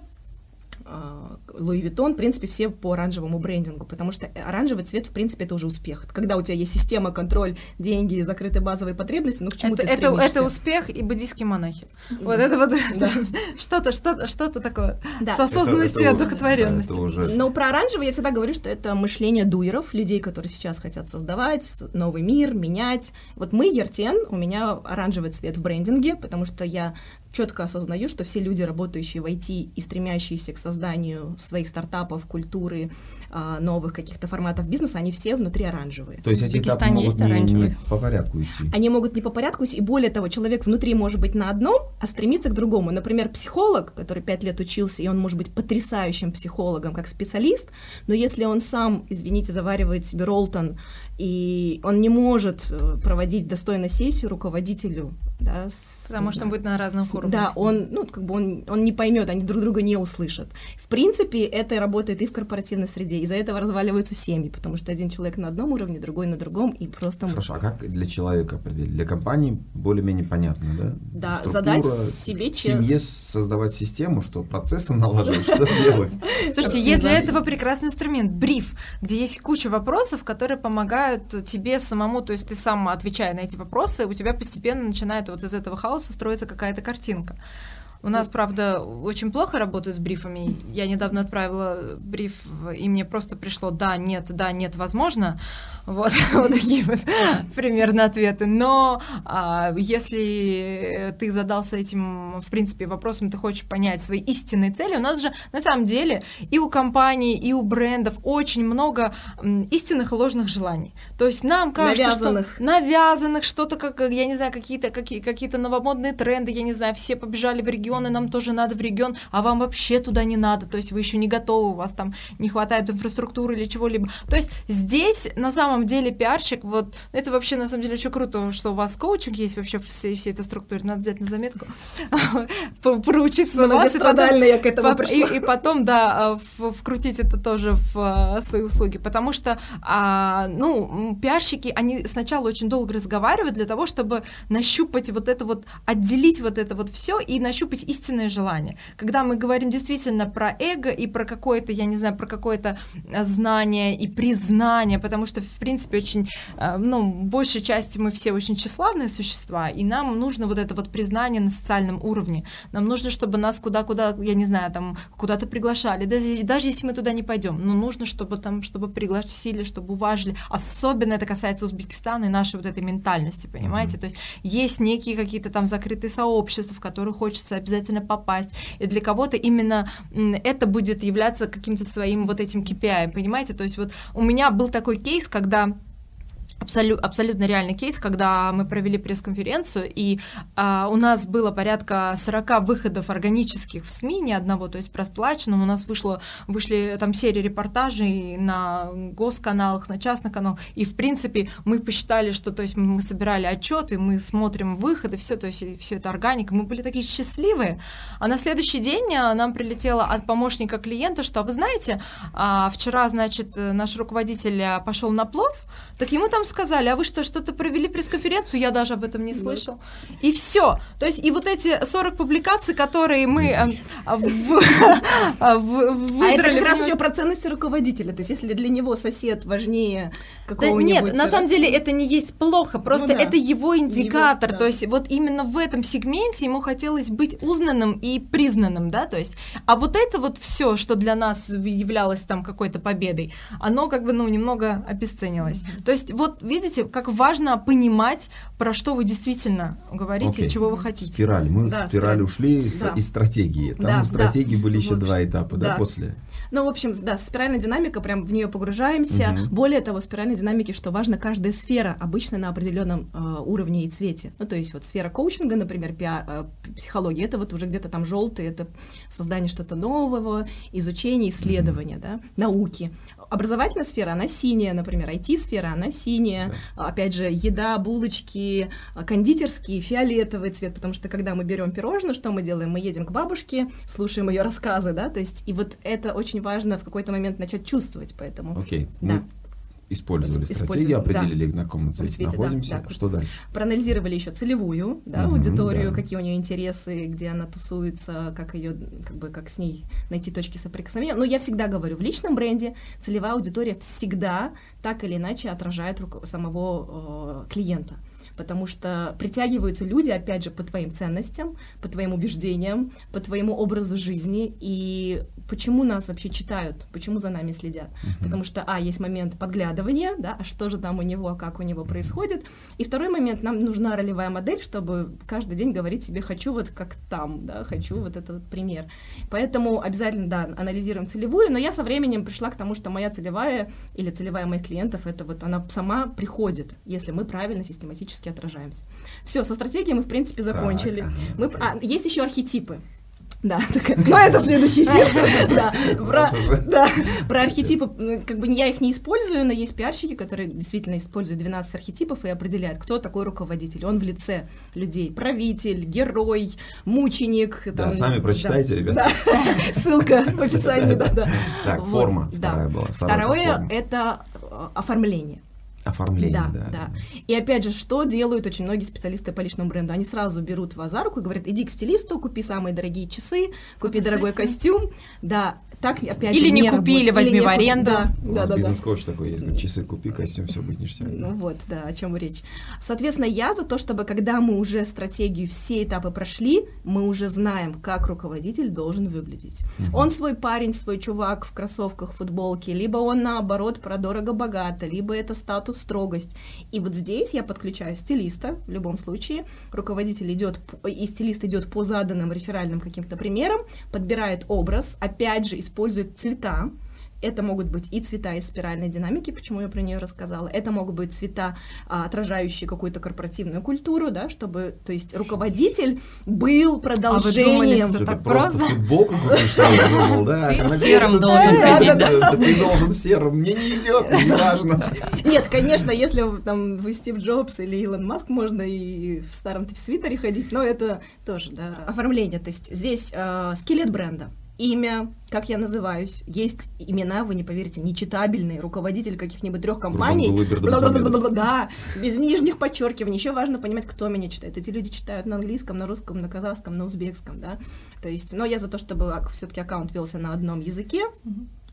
Луи Виттон, в принципе, все по оранжевому брендингу, потому что оранжевый цвет, в принципе, это уже успех. Когда у тебя есть система, контроль, деньги, закрытые базовые потребности, ну к чему это, ты это, это успех и буддийские монахи. Да. Вот это вот да. что-то, что-то, что-то такое да. с осознанностью и одухотворенностью. Да, уже... Но про оранжевый я всегда говорю, что это мышление дуеров, людей, которые сейчас хотят создавать новый мир, менять. Вот мы, Ертен, у меня оранжевый цвет в брендинге, потому что я четко осознаю, что все люди, работающие в IT и стремящиеся к созданию своих стартапов, культуры, а, новых каких-то форматов бизнеса, они все внутри оранжевые. То есть эти этапы могут не, не по порядку идти? Они могут не по порядку идти, и более того, человек внутри может быть на одном, а стремится к другому. Например, психолог, который пять лет учился, и он может быть потрясающим психологом как специалист, но если он сам, извините, заваривает себе ролтон и он не может э, проводить достойно сессию руководителю, да, с, потому что он будет на разных уровнях. Да, он, ну, как бы он, он не поймет, они друг друга не услышат. В принципе, это работает и в корпоративной среде, из-за этого разваливаются семьи, потому что один человек на одном уровне, другой на другом, и просто... Хорошо, а как для человека определить? Для компании более-менее понятно, да? Да, Структура, задать себе... В семье создавать систему, что процессы налаживать, что делать? Слушайте, есть для этого прекрасный инструмент, бриф, где есть куча вопросов, которые помогают помогают тебе самому, то есть ты сам отвечая на эти вопросы, у тебя постепенно начинает вот из этого хаоса строиться какая-то картинка. У нас, правда, очень плохо работают с брифами. Я недавно отправила бриф, и мне просто пришло «да», «нет», «да», «нет», «возможно». Вот, вот такие вот примерно ответы. Но а, если ты задался этим, в принципе, вопросом, ты хочешь понять свои истинные цели, у нас же на самом деле и у компаний, и у брендов очень много истинных и ложных желаний. То есть нам кажется, навязанных. что навязанных, что-то как, я не знаю, какие-то какие, какие-то новомодные тренды, я не знаю, все побежали в регион, и нам тоже надо в регион, а вам вообще туда не надо, то есть вы еще не готовы, у вас там не хватает инфраструктуры или чего-либо. То есть здесь на самом самом деле пиарщик, вот это вообще на самом деле очень круто, что у вас коучинг есть вообще всей, всей этой структуре, надо взять на заметку, проучиться у вас. И я к этому пришла. И, и потом, да, в, вкрутить это тоже в а, свои услуги, потому что, а, ну, пиарщики, они сначала очень долго разговаривают для того, чтобы нащупать вот это вот, отделить вот это вот все и нащупать истинное желание. Когда мы говорим действительно про эго и про какое-то, я не знаю, про какое-то знание и признание, потому что, в принципе, очень, э, ну, большей части мы все очень тщеславные существа, и нам нужно вот это вот признание на социальном уровне. Нам нужно, чтобы нас куда-куда, я не знаю, там, куда-то приглашали, даже, даже если мы туда не пойдем, но нужно, чтобы там, чтобы пригласили, чтобы уважили. Особенно это касается Узбекистана и нашей вот этой ментальности, понимаете? Mm-hmm. То есть есть некие какие-то там закрытые сообщества, в которые хочется обязательно попасть, и для кого-то именно это будет являться каким-то своим вот этим KPI, понимаете? То есть вот у меня был такой кейс, когда когда Абсолют, абсолютно реальный кейс, когда мы провели пресс-конференцию, и а, у нас было порядка 40 выходов органических в СМИ, ни одного, то есть просплаченным. У нас вышло, вышли там серии репортажей на госканалах, на частных каналах, и, в принципе, мы посчитали, что то есть мы собирали отчеты, мы смотрим выходы, все, то есть все это органика, мы были такие счастливые. А на следующий день а, нам прилетело от помощника клиента, что, вы знаете, а, вчера, значит, наш руководитель а, пошел на плов, так ему там сказали, а вы что, что-то провели пресс-конференцию? Я даже об этом не слышал. И все. То есть и вот эти 40 публикаций, которые мы э, выдрали... А это как раз еще про ценности руководителя. То есть если для него сосед важнее какого-нибудь... Нет, на самом деле это не есть плохо, просто это его индикатор. То есть вот именно в этом сегменте ему хотелось быть узнанным и признанным, да, то есть... А вот это вот все, что для нас являлось там какой-то победой, оно как бы, ну, немного обесценилось. То есть вот видите, как важно понимать, про что вы действительно говорите, okay. чего вы хотите. Спираль. Мы да, в спираль ушли из, да. из стратегии. Там да, стратегии да. были еще общем, два этапа, да, да, после. Ну, в общем, да, спиральная динамика, прям в нее погружаемся. Угу. Более того, в спиральной динамике, что важно, каждая сфера обычно на определенном э, уровне и цвете. Ну, то есть вот сфера коучинга, например, пиар, э, психология, это вот уже где-то там желтый, это создание что-то нового, изучение, исследование, угу. да, науки образовательная сфера, она синяя, например, IT-сфера, она синяя. Да. Опять же, еда, булочки, кондитерские, фиолетовый цвет, потому что когда мы берем пирожное, что мы делаем? Мы едем к бабушке, слушаем ее рассказы, да, то есть и вот это очень важно в какой-то момент начать чувствовать, поэтому. Окей. Okay. Да. Ну, использовали стратегии, определили, да. на каком цвете, находимся. Да, Что дальше? Проанализировали еще целевую да, угу, аудиторию, да. какие у нее интересы, где она тусуется, как ее, как бы, как с ней найти точки соприкосновения. Но я всегда говорю, в личном бренде целевая аудитория всегда так или иначе отражает самого э, клиента. Потому что притягиваются люди, опять же, по твоим ценностям, по твоим убеждениям, по твоему образу жизни, и почему нас вообще читают, почему за нами следят, uh-huh. потому что, а, есть момент подглядывания, да, а что же там у него, как у него происходит, и второй момент, нам нужна ролевая модель, чтобы каждый день говорить себе, хочу вот как там, да, хочу вот этот вот пример, поэтому обязательно, да, анализируем целевую, но я со временем пришла к тому, что моя целевая или целевая моих клиентов, это вот она сама приходит, если мы правильно систематически отражаемся. Все, со стратегией мы, в принципе, закончили. Так, мы, а, есть еще архетипы. Да, но это следующий эфир. Да, про, да, про архетипы, как бы я их не использую, но есть пиарщики, которые действительно используют 12 архетипов и определяют, кто такой руководитель. Он в лице людей. Правитель, герой, мученик. Да, там, сами прочитайте, да, ребята. Да. Ссылка в описании, да, да. Так, форма вот, вторая была. Второе — это э, оформление. Оформление, да, да. да. И опять же, что делают очень многие специалисты по личному бренду? Они сразу берут вас за руку и говорят, иди к стилисту, купи самые дорогие часы, купи дорогой костюм. Да, так опять Или не, не купили, возьми в аренду. Да, да, да, бизнес-коуч да. такой есть, говорит, часы купи, костюм, все будет ништяк. Ну вот, да, о чем речь. Соответственно, я за то, чтобы когда мы уже стратегию, все этапы прошли, мы уже знаем, как руководитель должен выглядеть. Угу. Он свой парень, свой чувак в кроссовках, футболке, либо он наоборот про дорого-богато, либо это статус строгость. И вот здесь я подключаю стилиста, в любом случае, руководитель идет, и стилист идет по заданным реферальным каким-то примерам, подбирает образ, опять же, использует цвета, это могут быть и цвета из спиральной динамики, почему я про нее рассказала. Это могут быть цвета, а, отражающие какую-то корпоративную культуру, да, чтобы, то есть руководитель был продолжением. А вы думали, так просто? футболку думал, да. Ты серым должен Ты должен в сером, мне не идет, не важно. Нет, конечно, если там вы Стив Джобс или Илон Маск, можно и в старом свитере ходить, но это тоже, да, оформление. То есть здесь э, скелет бренда имя, как я называюсь. Есть имена, вы не поверите, нечитабельные, руководитель каких-нибудь трех компаний. Да, без нижних подчеркиваний. Еще важно понимать, кто меня читает. Эти люди читают на английском, на русском, на казахском, на узбекском, да. То есть, но я за то, чтобы все-таки аккаунт велся на одном языке,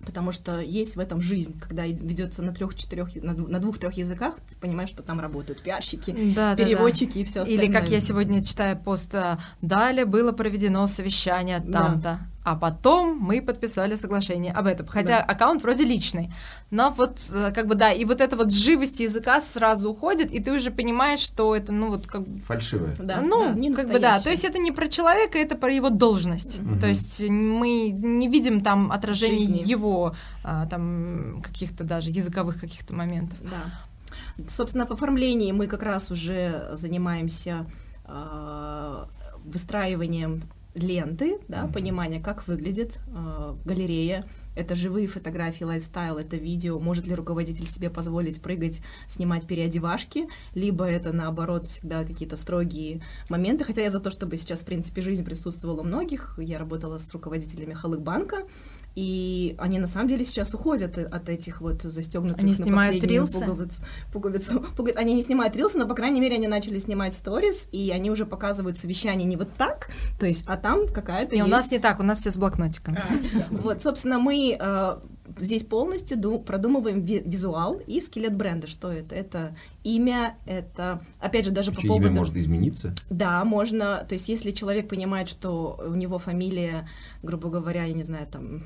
потому что есть в этом жизнь, когда ведется на трех-четырех, на, двух-трех языках, ты понимаешь, что там работают пиарщики, да, переводчики да, да. и все остальное. Или как я сегодня читаю пост, э, далее было проведено совещание там-то. Да а потом мы подписали соглашение об этом. Хотя да. аккаунт вроде личный. Но вот э, как бы да, и вот эта вот живость языка сразу уходит, и ты уже понимаешь, что это, ну вот как Фальшивое. Да, ну, да, не как бы да, то есть это не про человека, это про его должность. Угу. То есть мы не видим там отражений Жизни. его а, там каких-то даже языковых каких-то моментов. Да. Собственно, в оформлении мы как раз уже занимаемся э, выстраиванием ленты, да, mm-hmm. понимание, как выглядит э, галерея, это живые фотографии, лайфстайл, это видео, может ли руководитель себе позволить прыгать, снимать переодевашки, либо это наоборот всегда какие-то строгие моменты, хотя я за то, чтобы сейчас, в принципе, жизнь присутствовала у многих, я работала с руководителями Халык-банка, и они на самом деле сейчас уходят от этих вот застегнутых они на снимают рилсы? Пуговиц, пуговицу, пуговиц. Они не снимают рилсы, но, по крайней мере, они начали снимать сторис, и они уже показывают совещание не вот так, то есть, а там какая-то И есть... у нас не так, у нас все с блокнотиком. А, вот, собственно, мы э, здесь полностью продумываем визуал и скелет бренда. Что это? Это имя, это, опять же, даже по поводу... имя может измениться? Да, можно. То есть, если человек понимает, что у него фамилия, грубо говоря, я не знаю, там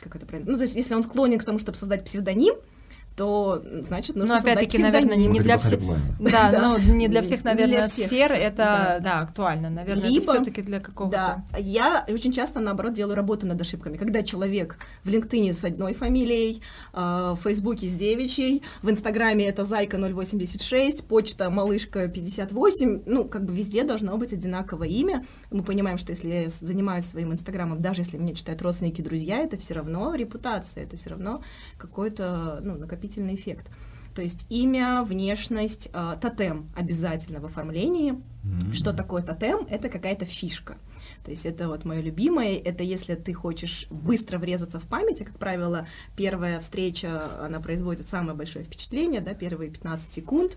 как это правильно? Ну, то есть, если он склонен к тому, чтобы создать псевдоним, то значит нужно Но опять-таки, наверное, не, не для всех. Да, да, но не для всех, наверное, для всех. сфер это да. да актуально. Наверное, Либо, это все-таки для какого-то. Да, я очень часто наоборот делаю работу над ошибками. Когда человек в LinkedIn с одной фамилией, а, в Фейсбуке с девичьей, в Инстаграме это зайка 086, почта малышка 58, ну как бы везде должно быть одинаковое имя. Мы понимаем, что если я занимаюсь своим Инстаграмом, даже если меня читают родственники, друзья, это все равно репутация, это все равно какой-то ну, накопительный накопительный эффект. То есть имя, внешность, э, тотем обязательно в оформлении. Mm-hmm. Что такое тотем? Это какая-то фишка. То есть это вот мое любимое, это если ты хочешь быстро врезаться в память, а, как правило, первая встреча, она производит самое большое впечатление, да, первые 15 секунд,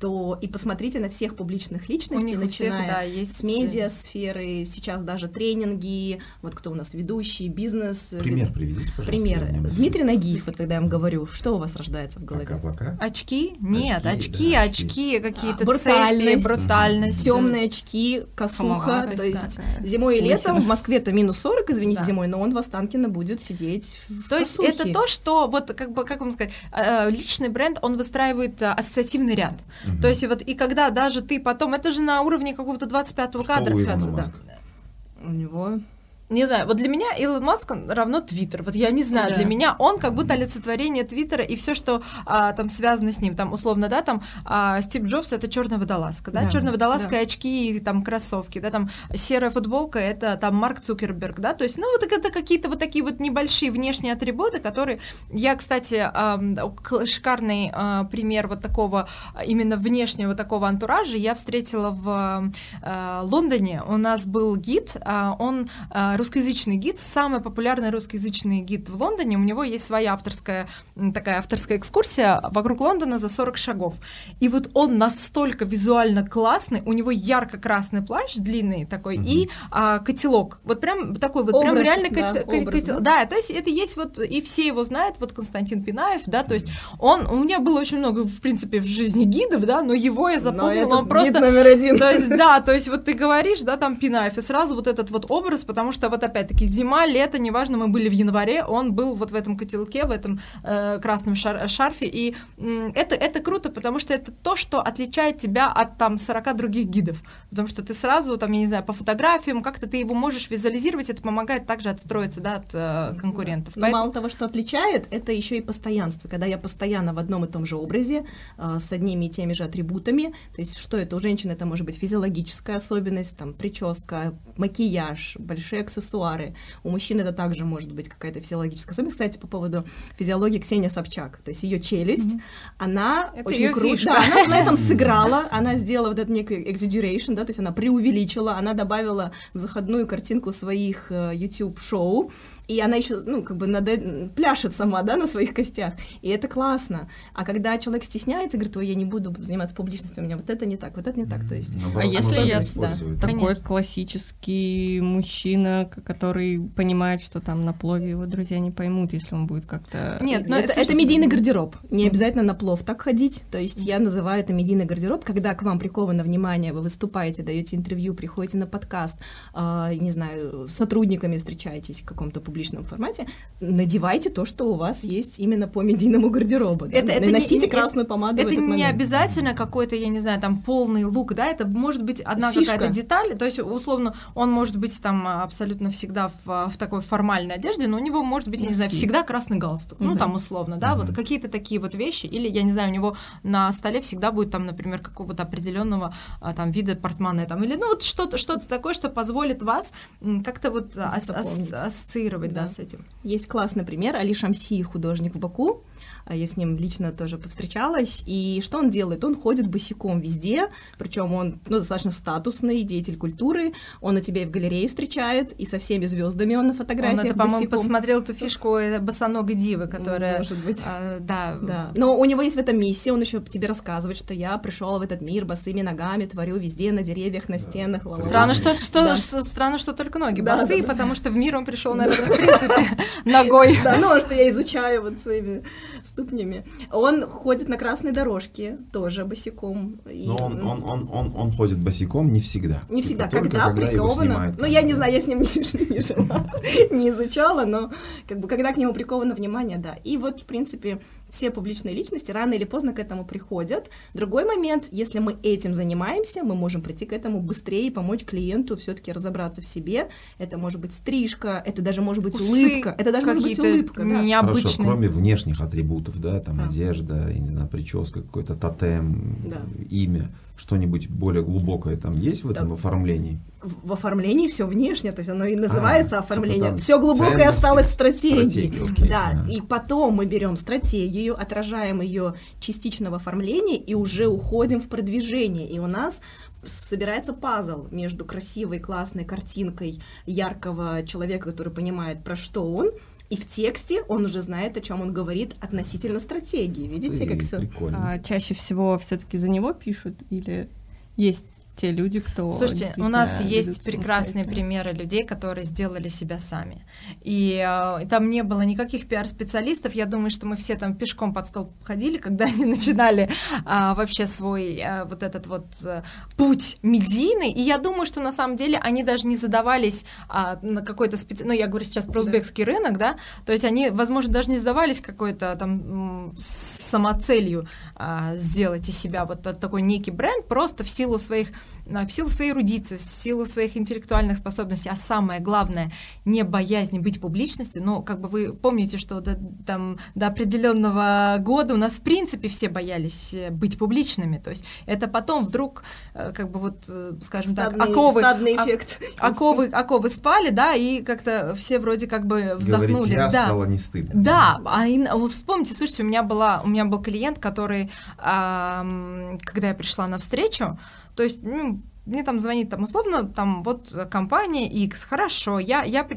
то и посмотрите на всех публичных личностей, начиная всех, да, есть... с медиасферы, сейчас даже тренинги, вот кто у нас ведущий, бизнес. Пример приведите, пожалуйста. Пример. Дмитрий Нагиев, вот когда я вам говорю, что у вас рождается в голове? Пока-пока. Очки? Нет, очки, очки, да, очки, очки какие-то брутальность, цепи, брутальность. Темные очки, косуха, то есть такая. зимой и летом, в Москве-то минус 40, извините, да. зимой, но он в Останкино будет сидеть в То есть это то, что, вот как бы, как вам сказать, э, личный бренд, он выстраивает э, ассоциативный ряд. Угу. То есть вот и когда даже ты потом, это же на уровне какого-то 25-го кадра. У, кадра да. у него не знаю, вот для меня Илон Маск равно Твиттер. Вот я не знаю, да. для меня он как будто олицетворение Твиттера и все, что а, там связано с ним. Там условно, да, там а, Стив Джобс это черная водолазка, да, да. черная водолазка да. и очки и там кроссовки, да, там серая футболка это там Марк Цукерберг, да, то есть, ну вот это какие-то вот такие вот небольшие внешние атрибуты, которые я, кстати, а, шикарный а, пример вот такого именно внешнего такого антуража я встретила в а, Лондоне. У нас был гид, а, он а, русскоязычный гид, самый популярный русскоязычный гид в Лондоне. У него есть своя авторская, такая авторская экскурсия вокруг Лондона за 40 шагов. И вот он настолько визуально классный, у него ярко-красный плащ длинный такой угу. и а, котелок. Вот прям такой вот, образ, прям реально да, коте, образ, котелок. Да? да, то есть это есть вот, и все его знают, вот Константин Пинаев, да, то есть он, у меня было очень много, в принципе, в жизни гидов, да, но его я запомнила, он просто... номер один. То есть, да, то есть вот ты говоришь, да, там Пинаев, и сразу вот этот вот образ, потому что вот опять-таки зима, лето, неважно, мы были в январе, он был вот в этом котелке, в этом э, красном шар шарфе, и э, это, это круто, потому что это то, что отличает тебя от там 40 других гидов, потому что ты сразу, там, я не знаю, по фотографиям, как-то ты его можешь визуализировать, это помогает также отстроиться, да, от э, конкурентов. Но Поэтому... мало того, что отличает, это еще и постоянство, когда я постоянно в одном и том же образе, э, с одними и теми же атрибутами, то есть что это у женщины, это может быть физиологическая особенность, там, прическа, макияж, большие аксессуары. У мужчин это также может быть какая-то физиологическая особенность. Кстати, по поводу физиологии Ксения Собчак, то есть ее челюсть, mm-hmm. она это очень круто, да, она на этом сыграла, она сделала вот этот некий exaggeration, да, то есть она преувеличила, она добавила в заходную картинку своих э, YouTube-шоу, и она еще, ну, как бы над... пляшет сама, да, на своих костях, и это классно. А когда человек стесняется, говорит, ой, я не буду заниматься публичностью, у меня вот это не так, вот это не так, то есть... а если я да, такой Конечно. классический мужчина, который понимает, что там на плове его друзья не поймут, если он будет как-то... Нет, но это, это медийный гардероб, не обязательно на плов так ходить, то есть я называю это медийный гардероб, когда к вам приковано внимание, вы выступаете, даете интервью, приходите на подкаст, э, не знаю, с сотрудниками встречаетесь в каком-то публичном публичном формате, надевайте то, что у вас есть именно по медийному гардеробу. Это, да? это Носите не, красную помаду Это в этот не момент. обязательно какой-то, я не знаю, там полный лук, да, это может быть одна какая-то деталь, то есть условно он может быть там абсолютно всегда в, в такой формальной одежде, но у него может быть, я не знаю, всегда красный галстук, ну там условно, да, вот какие-то такие вот вещи, или я не знаю, у него на столе всегда будет там, например, какого-то определенного а, там вида портмоне там, или ну вот что-то что-то такое, что позволит вас как-то вот ас- ас- ассоциировать да, да, с этим. Есть классный пример. Али Шамси, художник в Баку, я с ним лично тоже повстречалась. И что он делает? Он ходит босиком везде, причем он ну, достаточно статусный деятель культуры. Он на тебя и в галерее встречает, и со всеми звездами он на фотографиях. Он это, по-моему, посмотрел эту фишку э, босоногой дивы, которая. Может быть. А, да. да. Но у него есть в этом миссия, он еще тебе рассказывает, что я пришел в этот мир босыми ногами, творю везде, на деревьях, на стенах. Да. Странно, что, что, да. странно, что только ноги да, босые, да, да. потому что в мир он пришел, наверное, в принципе, ногой. Да, ну, что я изучаю вот своими ступнями. Он ходит на красной дорожке, тоже босиком. Но он, он, он, он, он ходит босиком не всегда. Не всегда, типа, когда, когда приковано. Ну, я не знаю, я с ним не, не, не изучала, но как бы когда к нему приковано внимание, да. И вот, в принципе, все публичные личности рано или поздно к этому приходят. Другой момент, если мы этим занимаемся, мы можем прийти к этому быстрее и помочь клиенту все-таки разобраться в себе. Это может быть стрижка, это даже может быть Усы улыбка, это даже может быть улыбка. Да. Необычные. Хорошо, кроме внешних атрибутов, да, там да. одежда, я не знаю, прическа, какой-то тотем, да. имя что-нибудь более глубокое там есть в этом да. оформлении? В оформлении все внешне, то есть оно и называется а, оформление. Все глубокое осталось в стратегии. окей, да, ага. и потом мы берем стратегию, отражаем ее частично в оформлении и уже уходим в продвижение. И у нас собирается пазл между красивой, классной картинкой яркого человека, который понимает, про что он, и в тексте он уже знает, о чем он говорит относительно стратегии. Видите, как все? А, чаще всего все-таки за него пишут или есть те люди, кто... Слушайте, у нас есть прекрасные примеры людей, которые сделали себя сами. И э, там не было никаких пиар-специалистов. Я думаю, что мы все там пешком под стол ходили, когда они начинали э, вообще свой э, вот этот вот э, путь медийный. И я думаю, что на самом деле они даже не задавались э, на какой-то специ... Ну, я говорю сейчас про узбекский да. рынок, да, то есть они, возможно, даже не задавались какой-то там самоцелью э, сделать из себя вот такой некий бренд, просто в силу своих в силу своей эрудиции, в силу своих интеллектуальных способностей, а самое главное, не боязнь быть публичности, но как бы вы помните, что до, там, до определенного года у нас в принципе все боялись э, быть публичными, то есть это потом вдруг э, как бы вот, э, скажем стадный, так, оковы, стадный эффект. оковы, оковы спали, да, и как-то все вроде как бы вздохнули. Говорить, я да. стало не стыдно. Да, а и, вот вспомните, слушайте, у меня была, у меня был клиент, который, э, когда я пришла на встречу, то есть, ну, мне там звонит там условно, там вот компания X, хорошо, я, я,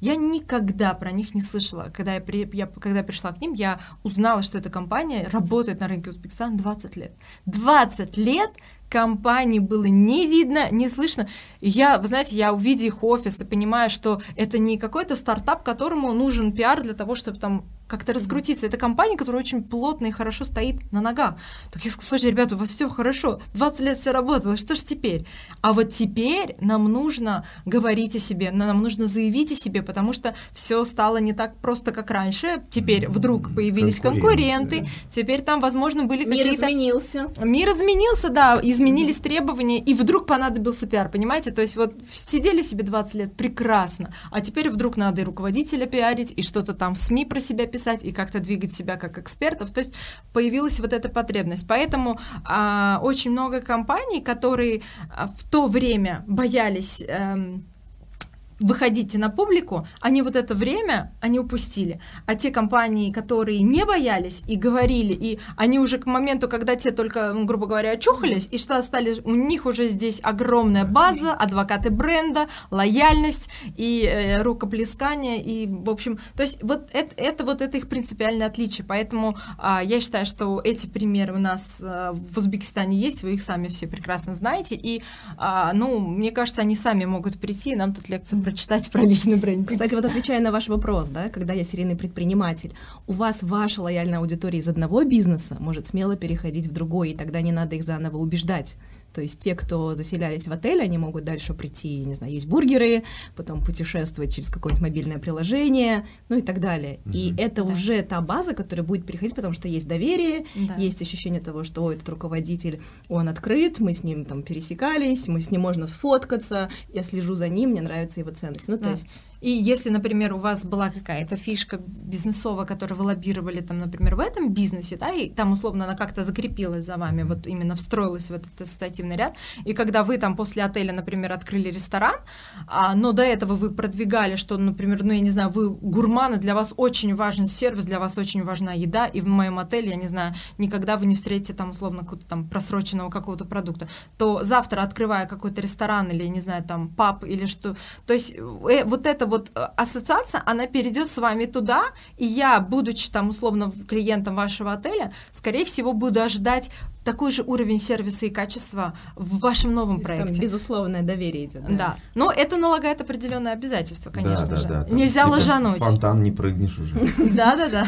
я никогда про них не слышала. Когда я, при, я, когда пришла к ним, я узнала, что эта компания работает на рынке Узбекистана 20 лет. 20 лет компании было не видно, не слышно. я, вы знаете, я увидя их офис и понимаю, что это не какой-то стартап, которому нужен пиар для того, чтобы там как-то раскрутиться. Это компания, которая очень плотно и хорошо стоит на ногах. Так я сказала, слушайте, ребята, у вас все хорошо, 20 лет все работало, что ж теперь? А вот теперь нам нужно говорить о себе, нам нужно заявить о себе, потому что все стало не так просто, как раньше. Теперь вдруг появились конкуренты, теперь там, возможно, были какие-то... Мир изменился. Мир изменился, да, изменились требования, и вдруг понадобился пиар, понимаете? То есть вот сидели себе 20 лет, прекрасно, а теперь вдруг надо и руководителя пиарить, и что-то там в СМИ про себя писать, и как-то двигать себя как экспертов. То есть появилась вот эта потребность. Поэтому а, очень много компаний, которые а, в то время боялись... Эм, выходите на публику, они вот это время, они упустили. А те компании, которые не боялись и говорили, и они уже к моменту, когда те только, ну, грубо говоря, очухались, и что стали, у них уже здесь огромная база, адвокаты бренда, лояльность и э, рукоплескание, и, в общем, то есть вот это, это вот это их принципиальное отличие. Поэтому э, я считаю, что эти примеры у нас э, в Узбекистане есть, вы их сами все прекрасно знаете, и, э, ну, мне кажется, они сами могут прийти и нам тут лекцию прочитать про личный бренд. Кстати, вот отвечая на ваш вопрос, да, когда я серийный предприниматель, у вас ваша лояльная аудитория из одного бизнеса может смело переходить в другой, и тогда не надо их заново убеждать. То есть те, кто заселялись в отель, они могут дальше прийти, не знаю, есть бургеры, потом путешествовать через какое-нибудь мобильное приложение, ну и так далее. Mm-hmm. И это да. уже та база, которая будет переходить, потому что есть доверие, да. есть ощущение того, что о, этот руководитель, он открыт, мы с ним там пересекались, мы с ним можно сфоткаться, я слежу за ним, мне нравится его ценность. Ну, да. то есть и если, например, у вас была какая-то фишка бизнесовая, которую вы лоббировали, там, например, в этом бизнесе, да, и там условно она как-то закрепилась за вами, вот именно встроилась в этот ассоциативный ряд, и когда вы там после отеля, например, открыли ресторан, а, но до этого вы продвигали, что, например, ну, я не знаю, вы гурманы, для вас очень важен сервис, для вас очень важна еда, и в моем отеле, я не знаю, никогда вы не встретите там, условно, какого-то там просроченного какого-то продукта, то завтра, открывая какой-то ресторан или, не знаю, там, паб или что, то есть э, вот это вот вот э, ассоциация, она перейдет с вами туда, и я, будучи там условно клиентом вашего отеля, скорее всего, буду ожидать такой же уровень сервиса и качества в вашем новом То проекте. Там безусловное доверие идет. Да. да. Но это налагает определенное обязательство, конечно да, же. Да, да, Нельзя типа ложануть. Фонтан не прыгнешь уже. Да, да, да.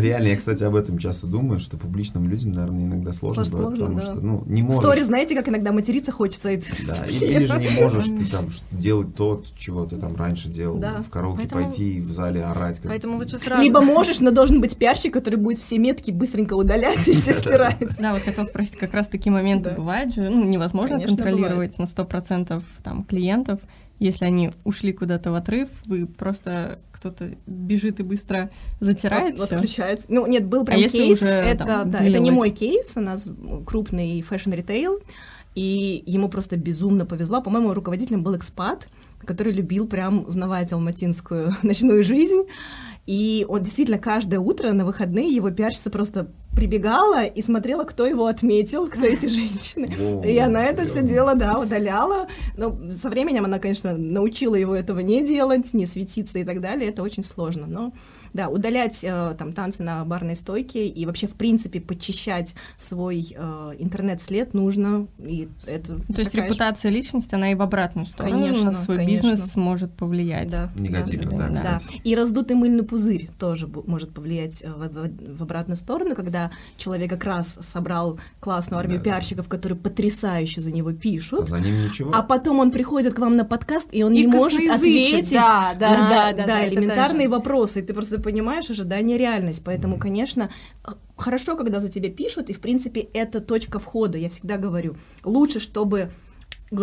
Реально, я, кстати, об этом часто думаю, что публичным людям, наверное, иногда сложно бывает, потому что, ну, не можешь. Стори, знаете, как иногда материться хочется. Да, или же не можешь ты там делать то, чего ты там раньше делал, в караоке пойти в зале орать. Поэтому лучше сразу. Либо можешь, но должен быть пиарщик, который будет все метки быстренько удалять и все стирать. Да, вот хотел спросить как раз таки такие моменты да. бывают же, ну, невозможно Конечно, контролировать бывает. на 100% там клиентов. Если они ушли куда-то в отрыв, вы просто кто-то бежит и быстро затирает вот, отключает. Ну, нет, был а прям а кейс, уже, это, там, да, это не мой кейс, у нас крупный fashion-ритейл, и ему просто безумно повезло. По-моему, руководителем был экспат, который любил прям узнавать алматинскую ночную жизнь, и он действительно каждое утро на выходные его пиарщица просто прибегала и смотрела, кто его отметил, кто эти женщины. И она это все дело, да, удаляла. Но со временем она, конечно, научила его этого не делать, не светиться и так далее. Это очень сложно. Но да, удалять э, там танцы на барной стойке и вообще, в принципе, подчищать свой э, интернет-след нужно. И это То есть репутация же... личности, она и в обратную сторону конечно, на свой конечно. бизнес может повлиять. Да. Негативно, да. да. да. И раздутый мыльный пузырь тоже может повлиять в, в, в обратную сторону, когда человек как раз собрал классную армию да, пиарщиков, которые потрясающе за него пишут. А за ним ничего. А потом он приходит к вам на подкаст, и он и не может ответить да, да, на да, да, да, элементарные вопросы. И ты просто понимаешь ожидание реальность. Поэтому, конечно, хорошо, когда за тебя пишут, и, в принципе, это точка входа. Я всегда говорю, лучше, чтобы...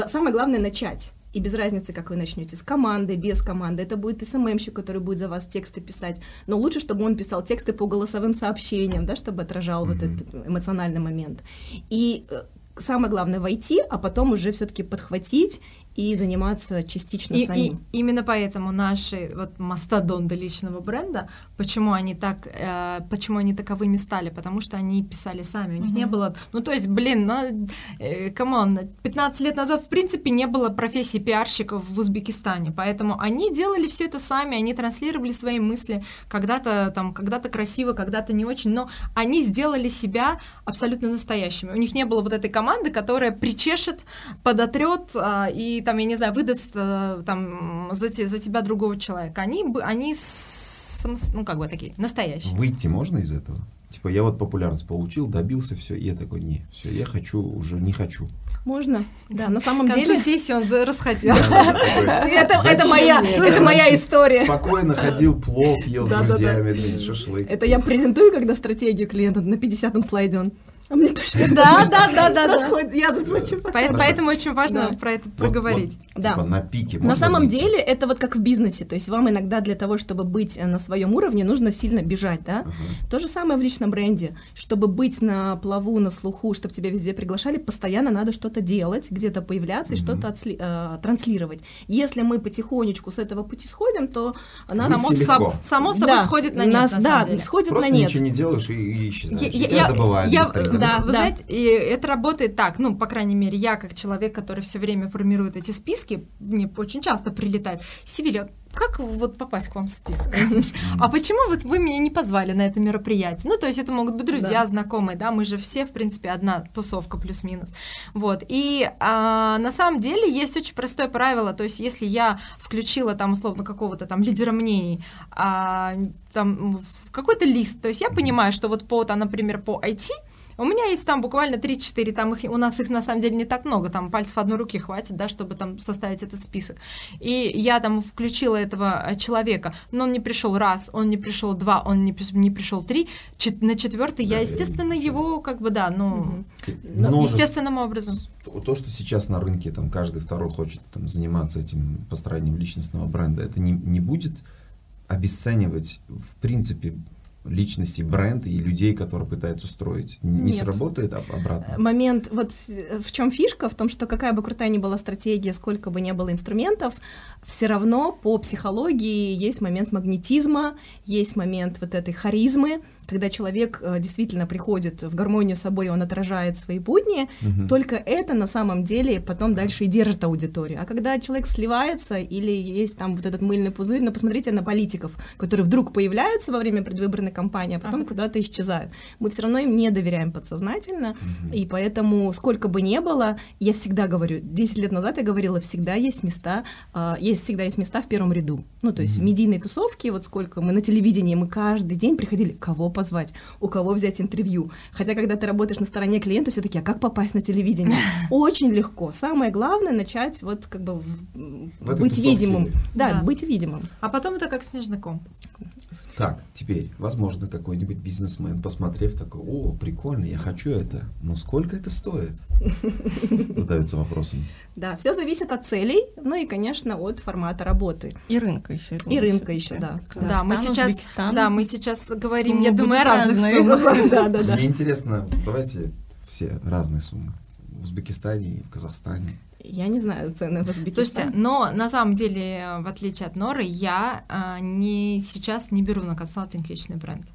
Самое главное — начать. И без разницы, как вы начнете, с командой, без команды. Это будет СММщик, который будет за вас тексты писать. Но лучше, чтобы он писал тексты по голосовым сообщениям, да, чтобы отражал mm-hmm. вот этот эмоциональный момент. И э, самое главное войти, а потом уже все-таки подхватить и заниматься частично и, самим. И именно поэтому наши вот мастодонты личного бренда, почему они так, э, почему они таковыми стали, потому что они писали сами, у них mm-hmm. не было, ну то есть, блин, ну, э, come on, 15 лет назад в принципе не было профессии пиарщиков в Узбекистане, поэтому они делали все это сами, они транслировали свои мысли, когда-то там, когда-то красиво, когда-то не очень, но они сделали себя абсолютно настоящими. У них не было вот этой команды, которая причешет, подотрет э, и там, я не знаю, выдаст э, там за, те, за тебя другого человека. Они, они сам, ну, как бы такие, настоящие. Выйти можно из этого? Типа, я вот популярность получил, добился, все, и я такой, не, все, я хочу, уже не хочу. Можно, да, на самом деле... К сессии он расходил. Это моя, это моя история. Спокойно ходил, плов ел с друзьями, шашлык. Это я презентую, когда стратегию клиента на 50-м слайде он а мне точно да, да, да, да, расходит, я заплачу. Поэтому очень важно про это проговорить. Да. Типа на пике. На самом деле это вот как в бизнесе, то есть вам иногда для того, чтобы быть э, на своем уровне, нужно сильно бежать, да? То же самое в личном бренде, чтобы быть на плаву, на слуху, чтобы тебя везде приглашали, постоянно надо что-то делать, где-то появляться и что-то э, транслировать. Если мы потихонечку с этого пути сходим, то нас само, само собой сходит на нет. да, сходит на нет. ничего не делаешь и исчезаешь. тебя забывают да, вы да. знаете, и это работает так, ну, по крайней мере, я как человек, который все время формирует эти списки, мне очень часто прилетает, Севилья, как вот попасть к вам в список? А почему вот вы меня не позвали на это мероприятие? Ну, то есть это могут быть друзья, да. знакомые, да, мы же все, в принципе, одна тусовка плюс-минус. Вот, и а, на самом деле есть очень простое правило, то есть если я включила там условно какого-то там лидера мнений, а, там в какой-то лист, то есть я понимаю, что вот по, там, например, по IT, у меня есть там буквально 3-4, там их, у нас их на самом деле не так много, там пальцев одной руки хватит, да, чтобы там составить этот список. И я там включила этого э, человека, но он не пришел раз, он не пришел два, он не, не пришел три, чет, на четвертый да, я, естественно, его как бы, да, ну, ну естественным образом. То, что сейчас на рынке там каждый второй хочет там, заниматься этим построением личностного бренда, это не, не будет обесценивать в принципе личности, бренд и людей, которые пытаются строить. Не Нет. сработает а обратно? Момент, вот в чем фишка, в том, что какая бы крутая ни была стратегия, сколько бы ни было инструментов, все равно по психологии есть момент магнетизма, есть момент вот этой харизмы, когда человек э, действительно приходит в гармонию с собой, он отражает свои будни, угу. только это на самом деле потом дальше и держит аудиторию. А когда человек сливается или есть там вот этот мыльный пузырь, ну посмотрите на политиков, которые вдруг появляются во время предвыборной кампании, а потом ага. куда-то исчезают. Мы все равно им не доверяем подсознательно, угу. и поэтому сколько бы ни было, я всегда говорю, 10 лет назад я говорила, всегда есть места, э, есть всегда есть места в первом ряду. Ну то есть угу. медийные тусовки, вот сколько мы на телевидении, мы каждый день приходили, кого позвать, у кого взять интервью. Хотя, когда ты работаешь на стороне клиента, все таки а как попасть на телевидение? Очень легко. Самое главное начать вот как бы в быть видимым. Да, да, быть видимым. А потом это как снежный так, теперь, возможно, какой-нибудь бизнесмен, посмотрев, такой, о, прикольно, я хочу это, но сколько это стоит? Задаются вопросом. Да, все зависит от целей, ну и, конечно, от формата работы. И рынка еще. И рынка еще, да. Да, мы сейчас, да, мы сейчас говорим, я думаю, о разных суммах. Мне интересно, давайте все разные суммы. В Узбекистане и в Казахстане. Я не знаю цены в Узбекистане. Слушайте, но на самом деле, в отличие от Норы, я а, не, сейчас не беру на консалтинг личный бренд.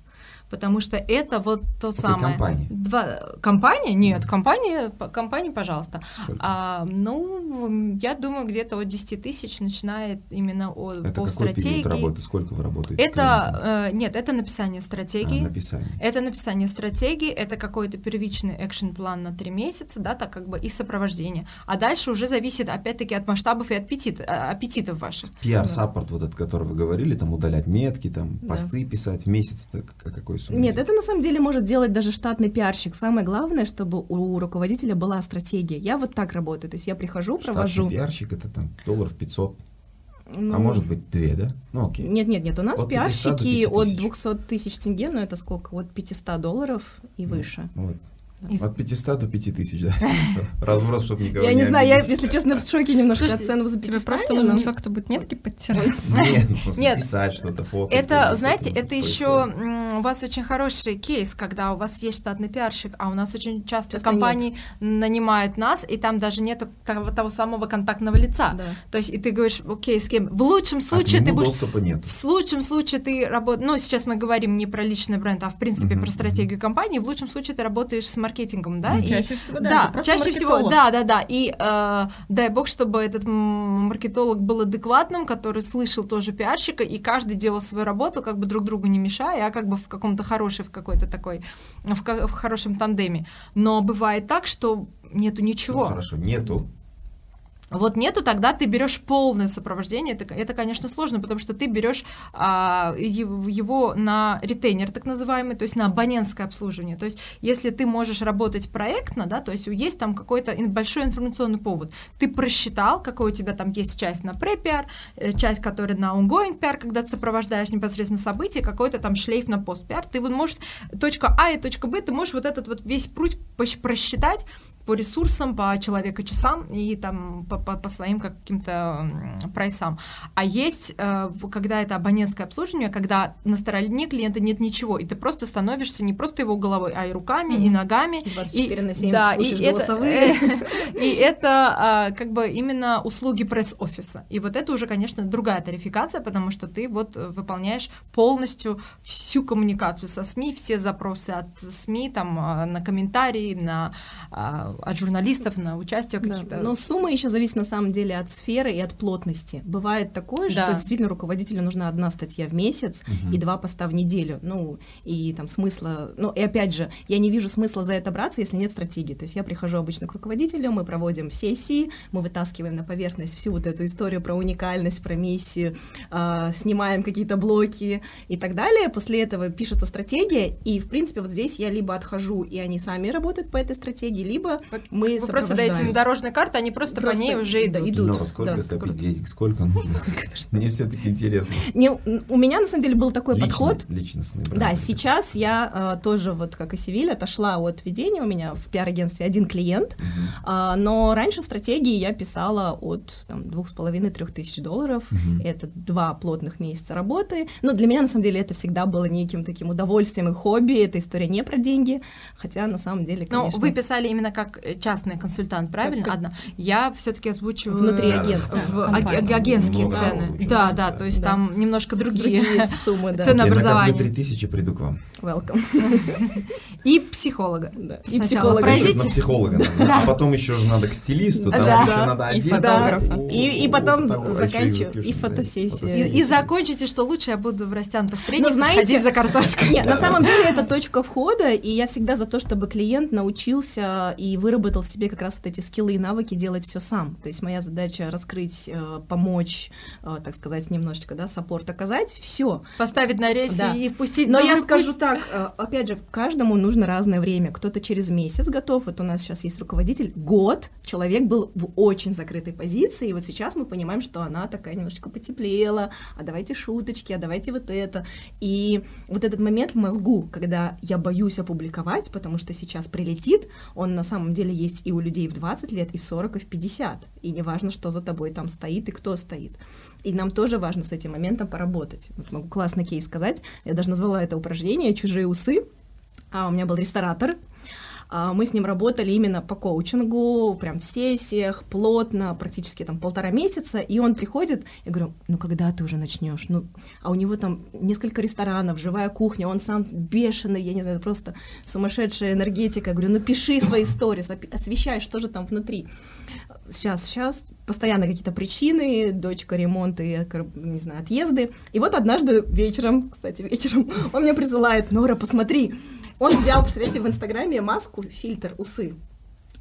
Потому что это вот то Какой самое. Компания? Два... Компания? Нет, компания, компания, пожалуйста. А, ну, я думаю, где-то от 10 тысяч начинает именно от, это по какой стратегии. Период работы? Сколько вы работаете? Это, э, нет, это написание стратегии. А, написание. Это написание стратегии, это какой-то первичный экшен-план на три месяца, да, так как бы и сопровождение. А дальше уже зависит, опять-таки, от масштабов и аппетит, э, аппетитов ваших. PR-саппорт, да. вот этот, который вы говорили, там удалять метки, там да. посты писать в месяц, это какой сумме? Нет, это на самом деле может делать даже штатный пиарщик. Самое главное, чтобы у руководителя была стратегия. Я вот так работаю, то есть я прихожу, провожу. Штатный пиарщик это там долларов 500 ну, а может быть две, да? Ну окей. Нет, нет, нет. У нас от пиарщики от 200 тысяч тенге, но это сколько? От 500 долларов и ну, выше. Вот. От 500 до 5000, да. Разброс, чтобы никого Я не знаю, я, если честно, в шоке немножко от цены за Тебе просто нужно как-то будет нетки подтирать. Нет, в смысле, писать что-то, фото. Это, знаете, это еще у вас очень хороший кейс, когда у вас есть штатный пиарщик, а у нас очень часто компании нанимают нас, и там даже нет того самого контактного лица. То есть, и ты говоришь, окей, с кем? В лучшем случае ты будешь... доступа нет. В лучшем случае ты работаешь... Ну, сейчас мы говорим не про личный бренд, а в принципе про стратегию компании. В лучшем случае ты работаешь с маркетингом, да? И, чаще всего, да. Да, чаще всего, да, да, да. И э, дай бог, чтобы этот маркетолог был адекватным, который слышал тоже пиарщика, и каждый делал свою работу, как бы друг другу не мешая, а как бы в каком-то хорошей, в какой-то такой, в, в хорошем тандеме. Но бывает так, что нету ничего. Ну, хорошо, нету. Вот нету, тогда ты берешь полное сопровождение. Это, это конечно, сложно, потому что ты берешь а, его на ретейнер, так называемый, то есть на абонентское обслуживание. То есть, если ты можешь работать проектно, да, то есть есть там какой-то большой информационный повод, ты просчитал, какой у тебя там есть часть на препиар, э, часть, которая на ongoing PR, когда ты сопровождаешь непосредственно события, какой-то там шлейф на пост-пиар, ты вот можешь точка А и точка Б, ты можешь вот этот вот весь путь просчитать, по ресурсам, по человека-часам и там по, по, по своим каким-то прайсам. А есть, э, когда это абонентское обслуживание, когда на стороне клиента нет ничего, и ты просто становишься не просто его головой, а и руками, mm-hmm. и ногами. 24 и, на 7 да, слушаешь и голосовые. Это, и это а, как бы именно услуги пресс-офиса. И вот это уже, конечно, другая тарификация, потому что ты вот выполняешь полностью всю коммуникацию со СМИ, все запросы от СМИ там а, на комментарии, на а, от журналистов на участие да. каких-то. Но сумма еще зависит на самом деле от сферы и от плотности. Бывает такое, да. что действительно руководителю нужна одна статья в месяц угу. и два поста в неделю. Ну, и там смысла... Ну, и опять же, я не вижу смысла за это браться, если нет стратегии. То есть я прихожу обычно к руководителю, мы проводим сессии, мы вытаскиваем на поверхность всю вот эту историю про уникальность, про миссию, э, снимаем какие-то блоки и так далее. После этого пишется стратегия, и, в принципе, вот здесь я либо отхожу, и они сами работают по этой стратегии, либо мы Вы просто даете им дорожную карту, они просто, просто по ней уже идут. идут. Но сколько да. копить денег, сколько нужно? Мне все-таки интересно. Не, у меня, на самом деле, был такой Личный, подход. Личностный бренд. Да, сейчас я э, тоже, вот как и Севиль, отошла от ведения. У меня в пиар-агентстве один клиент, угу. э, но раньше стратегии я писала от там, двух с половиной трех тысяч долларов. Угу. Это два плотных месяца работы. Но для меня, на самом деле, это всегда было неким таким удовольствием и хобби. Эта история не про деньги, хотя на самом деле, конечно... Но вы писали именно как как частный консультант, правильно? Как, Одна. Я все-таки озвучиваю внутри агентства, в а, агентские цены. Да, да, то есть да. там немножко другие, другие суммы, да. ценообразования. Я 3000 приду к вам. Welcome. И психолога. Да. И психолога. Пройдите. На психолога надо. А потом еще же надо к стилисту, там да. еще надо одеться. И, и потом заканчиваю. И фотосессия. И, и закончите, что лучше я буду в растянутых трениках знаете, ходить за картошкой. Нет, на самом деле это точка входа, и я всегда за то, чтобы клиент научился и выработал в себе как раз вот эти скиллы и навыки делать все сам. То есть моя задача раскрыть, э, помочь, э, так сказать, немножечко, да, саппорт оказать, все. Поставить на рельсы да. и впустить. Но я скажу путь. так, э, опять же, каждому нужно разное время. Кто-то через месяц готов, вот у нас сейчас есть руководитель, год человек был в очень закрытой позиции, и вот сейчас мы понимаем, что она такая немножечко потеплела, а давайте шуточки, а давайте вот это. И вот этот момент в мозгу, когда я боюсь опубликовать, потому что сейчас прилетит, он на самом деле есть и у людей в 20 лет, и в 40, и в 50. И не важно, что за тобой там стоит и кто стоит. И нам тоже важно с этим моментом поработать. Вот могу классный кейс сказать. Я даже назвала это упражнение «Чужие усы». А у меня был ресторатор, мы с ним работали именно по коучингу, прям в сессиях, плотно, практически там полтора месяца, и он приходит, я говорю, ну когда ты уже начнешь? Ну, а у него там несколько ресторанов, живая кухня, он сам бешеный, я не знаю, просто сумасшедшая энергетика. Я говорю, ну пиши свои сторис, освещай, что же там внутри сейчас, сейчас, постоянно какие-то причины, дочка, ремонт и, не знаю, отъезды. И вот однажды вечером, кстати, вечером, он мне присылает, Нора, посмотри, он взял, представляете, в Инстаграме маску, фильтр, усы.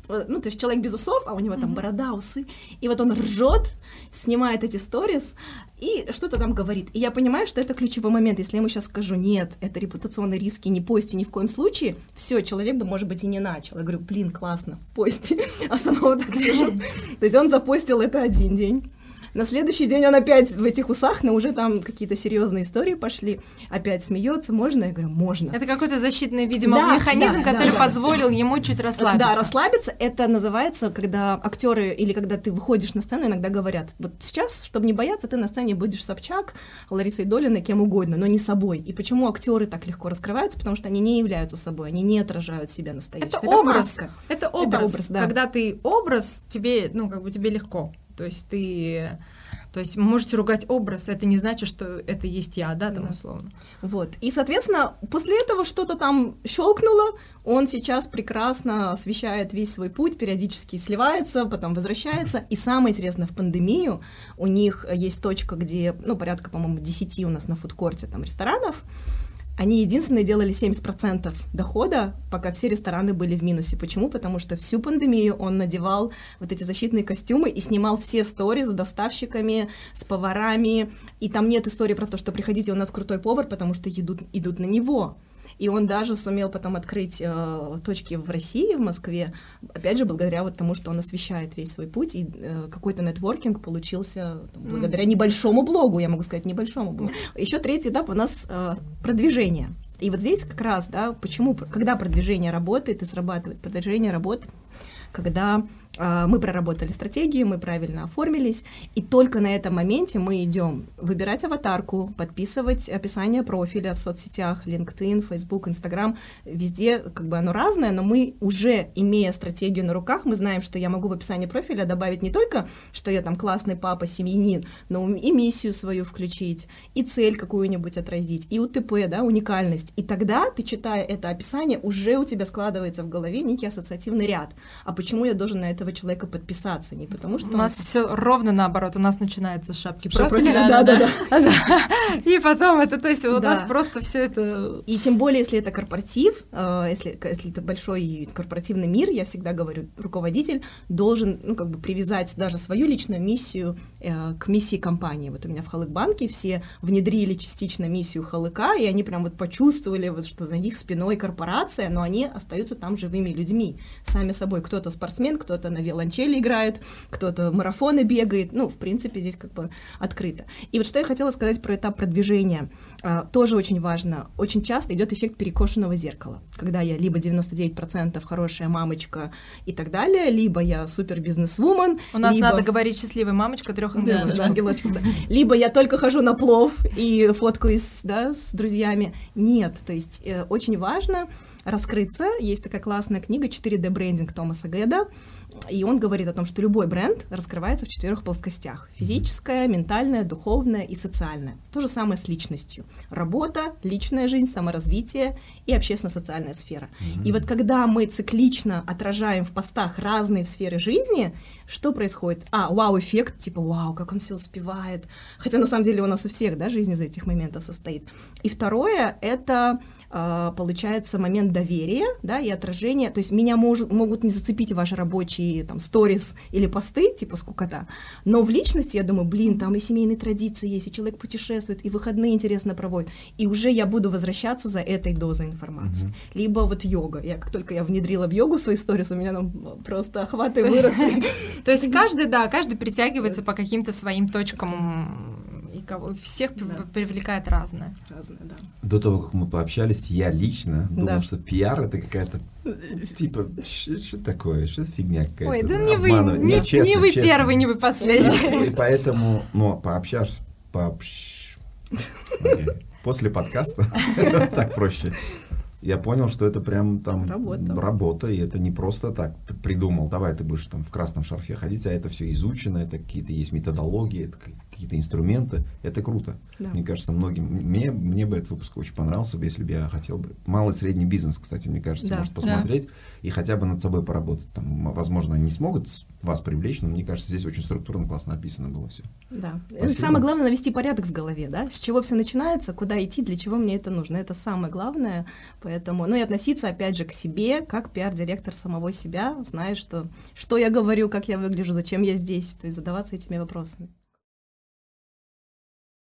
Э, ну, то есть человек без усов, а у него там mm-hmm. борода, усы. И вот он ржет, снимает эти сторис и что-то там говорит. И я понимаю, что это ключевой момент. Если я ему сейчас скажу, нет, это репутационные риски, не пости ни в коем случае, все, человек бы, может быть, и не начал. Я говорю, блин, классно, пости. А сама вот так сижу. То есть он запостил это один день. На следующий день он опять в этих усах, но уже там какие-то серьезные истории пошли. Опять смеется, можно? Я говорю, можно. Это какой-то защитный, видимо, да, механизм, да, который да, позволил да. ему чуть расслабиться. Да, расслабиться. Это называется, когда актеры или когда ты выходишь на сцену, иногда говорят, вот сейчас, чтобы не бояться, ты на сцене будешь Собчак, Ларисой Долиной, кем угодно, но не собой. И почему актеры так легко раскрываются? Потому что они не являются собой, они не отражают себя настоящих. Это, это образ. Маска. Это образ. Это образ да. Когда ты образ, тебе, ну, как бы тебе легко. То есть ты... То есть можете ругать образ, это не значит, что это есть я, да, там да. условно. Вот. И, соответственно, после этого что-то там щелкнуло, он сейчас прекрасно освещает весь свой путь, периодически сливается, потом возвращается. И самое интересное, в пандемию у них есть точка, где, ну, порядка, по-моему, 10 у нас на фудкорте там ресторанов, они единственные делали 70% дохода, пока все рестораны были в минусе. Почему? Потому что всю пандемию он надевал вот эти защитные костюмы и снимал все истории с доставщиками, с поварами. И там нет истории про то, что приходите, у нас крутой повар, потому что идут, идут на него. И он даже сумел потом открыть э, точки в России, в Москве, опять же, благодаря вот тому, что он освещает весь свой путь, и э, какой-то нетворкинг получился там, благодаря небольшому блогу, я могу сказать, небольшому блогу. Еще третий этап у нас э, продвижение. И вот здесь как раз, да, почему, когда продвижение работает и срабатывает, продвижение работает, когда мы проработали стратегию, мы правильно оформились, и только на этом моменте мы идем выбирать аватарку, подписывать описание профиля в соцсетях, LinkedIn, Facebook, Instagram, везде как бы оно разное, но мы уже, имея стратегию на руках, мы знаем, что я могу в описании профиля добавить не только, что я там классный папа, семьянин, но и миссию свою включить, и цель какую-нибудь отразить, и УТП, да, уникальность. И тогда ты, читая это описание, уже у тебя складывается в голове некий ассоциативный ряд. А почему я должен на это этого человека подписаться, не потому что... У нас все ровно наоборот, у нас начинается шапки профиля. Да, да, да. И потом это, то есть у нас просто все это... И тем более, если это корпоратив, э, если, если это большой корпоративный мир, я всегда говорю, руководитель должен, ну, как бы привязать даже свою личную миссию э, к миссии компании. Вот у меня в Халык-банке все внедрили частично миссию Халыка, и они прям вот почувствовали, вот, что за них спиной корпорация, но они остаются там живыми людьми, сами собой. Кто-то спортсмен, кто-то на виолончели играет, кто-то марафоны бегает, ну, в принципе, здесь как бы открыто. И вот что я хотела сказать про этап продвижения, а, тоже очень важно. Очень часто идет эффект перекошенного зеркала, когда я либо 99% хорошая мамочка и так далее, либо я супер бизнес-вумен. У нас либо... надо говорить счастливая мамочка трех ангелочков. Да, ангелочков, да. Либо я только хожу на плов и фоткаюсь, да, с друзьями. Нет, то есть э, очень важно раскрыться. Есть такая классная книга «4D брендинг» Томаса Гэда, и он говорит о том, что любой бренд раскрывается в четырех плоскостях. Физическая, ментальная, духовная и социальная. То же самое с личностью. Работа, личная жизнь, саморазвитие и общественно-социальная сфера. Mm-hmm. И вот когда мы циклично отражаем в постах разные сферы жизни, что происходит? А, вау-эффект, типа, вау, как он все успевает. Хотя на самом деле у нас у всех, да, жизнь из этих моментов состоит. И второе — это получается момент доверия, да, и отражения, то есть меня может, могут не зацепить ваши рабочие там сторис или посты, типа скукота, но в личности я думаю, блин, там и семейные традиции есть, и человек путешествует, и выходные интересно проводит, и уже я буду возвращаться за этой дозой информации. Mm-hmm. Либо вот йога, я как только я внедрила в йогу свои сторис, у меня там просто охваты выросли. То есть каждый, да, каждый притягивается по каким-то своим точкам кого всех да. привлекает разное. Разное, да. До того, как мы пообщались, я лично думал, да. что пиар это какая-то типа что такое, что фигня какая-то. Ой, да не вы, не, не, честно, не вы честно. первый, не вы последний. И поэтому, но пообщаш, пообщ... После подкаста так проще. я понял, что это прям там работа. работа, и это не просто так придумал, давай ты будешь там в красном шарфе ходить, а это все изучено, это какие-то есть методологии, это какие-то инструменты, это круто. Да. Мне кажется, многим, мне, мне бы этот выпуск очень понравился если бы я хотел бы, малый и средний бизнес, кстати, мне кажется, да. может посмотреть да. и хотя бы над собой поработать. Там, возможно, они не смогут вас привлечь, но мне кажется, здесь очень структурно классно написано было все. Да. Спасибо. Самое главное навести порядок в голове, да, с чего все начинается, куда идти, для чего мне это нужно. Это самое главное. Поэтому, ну и относиться опять же к себе, как пиар-директор самого себя, зная, что, что я говорю, как я выгляжу, зачем я здесь, то есть задаваться этими вопросами.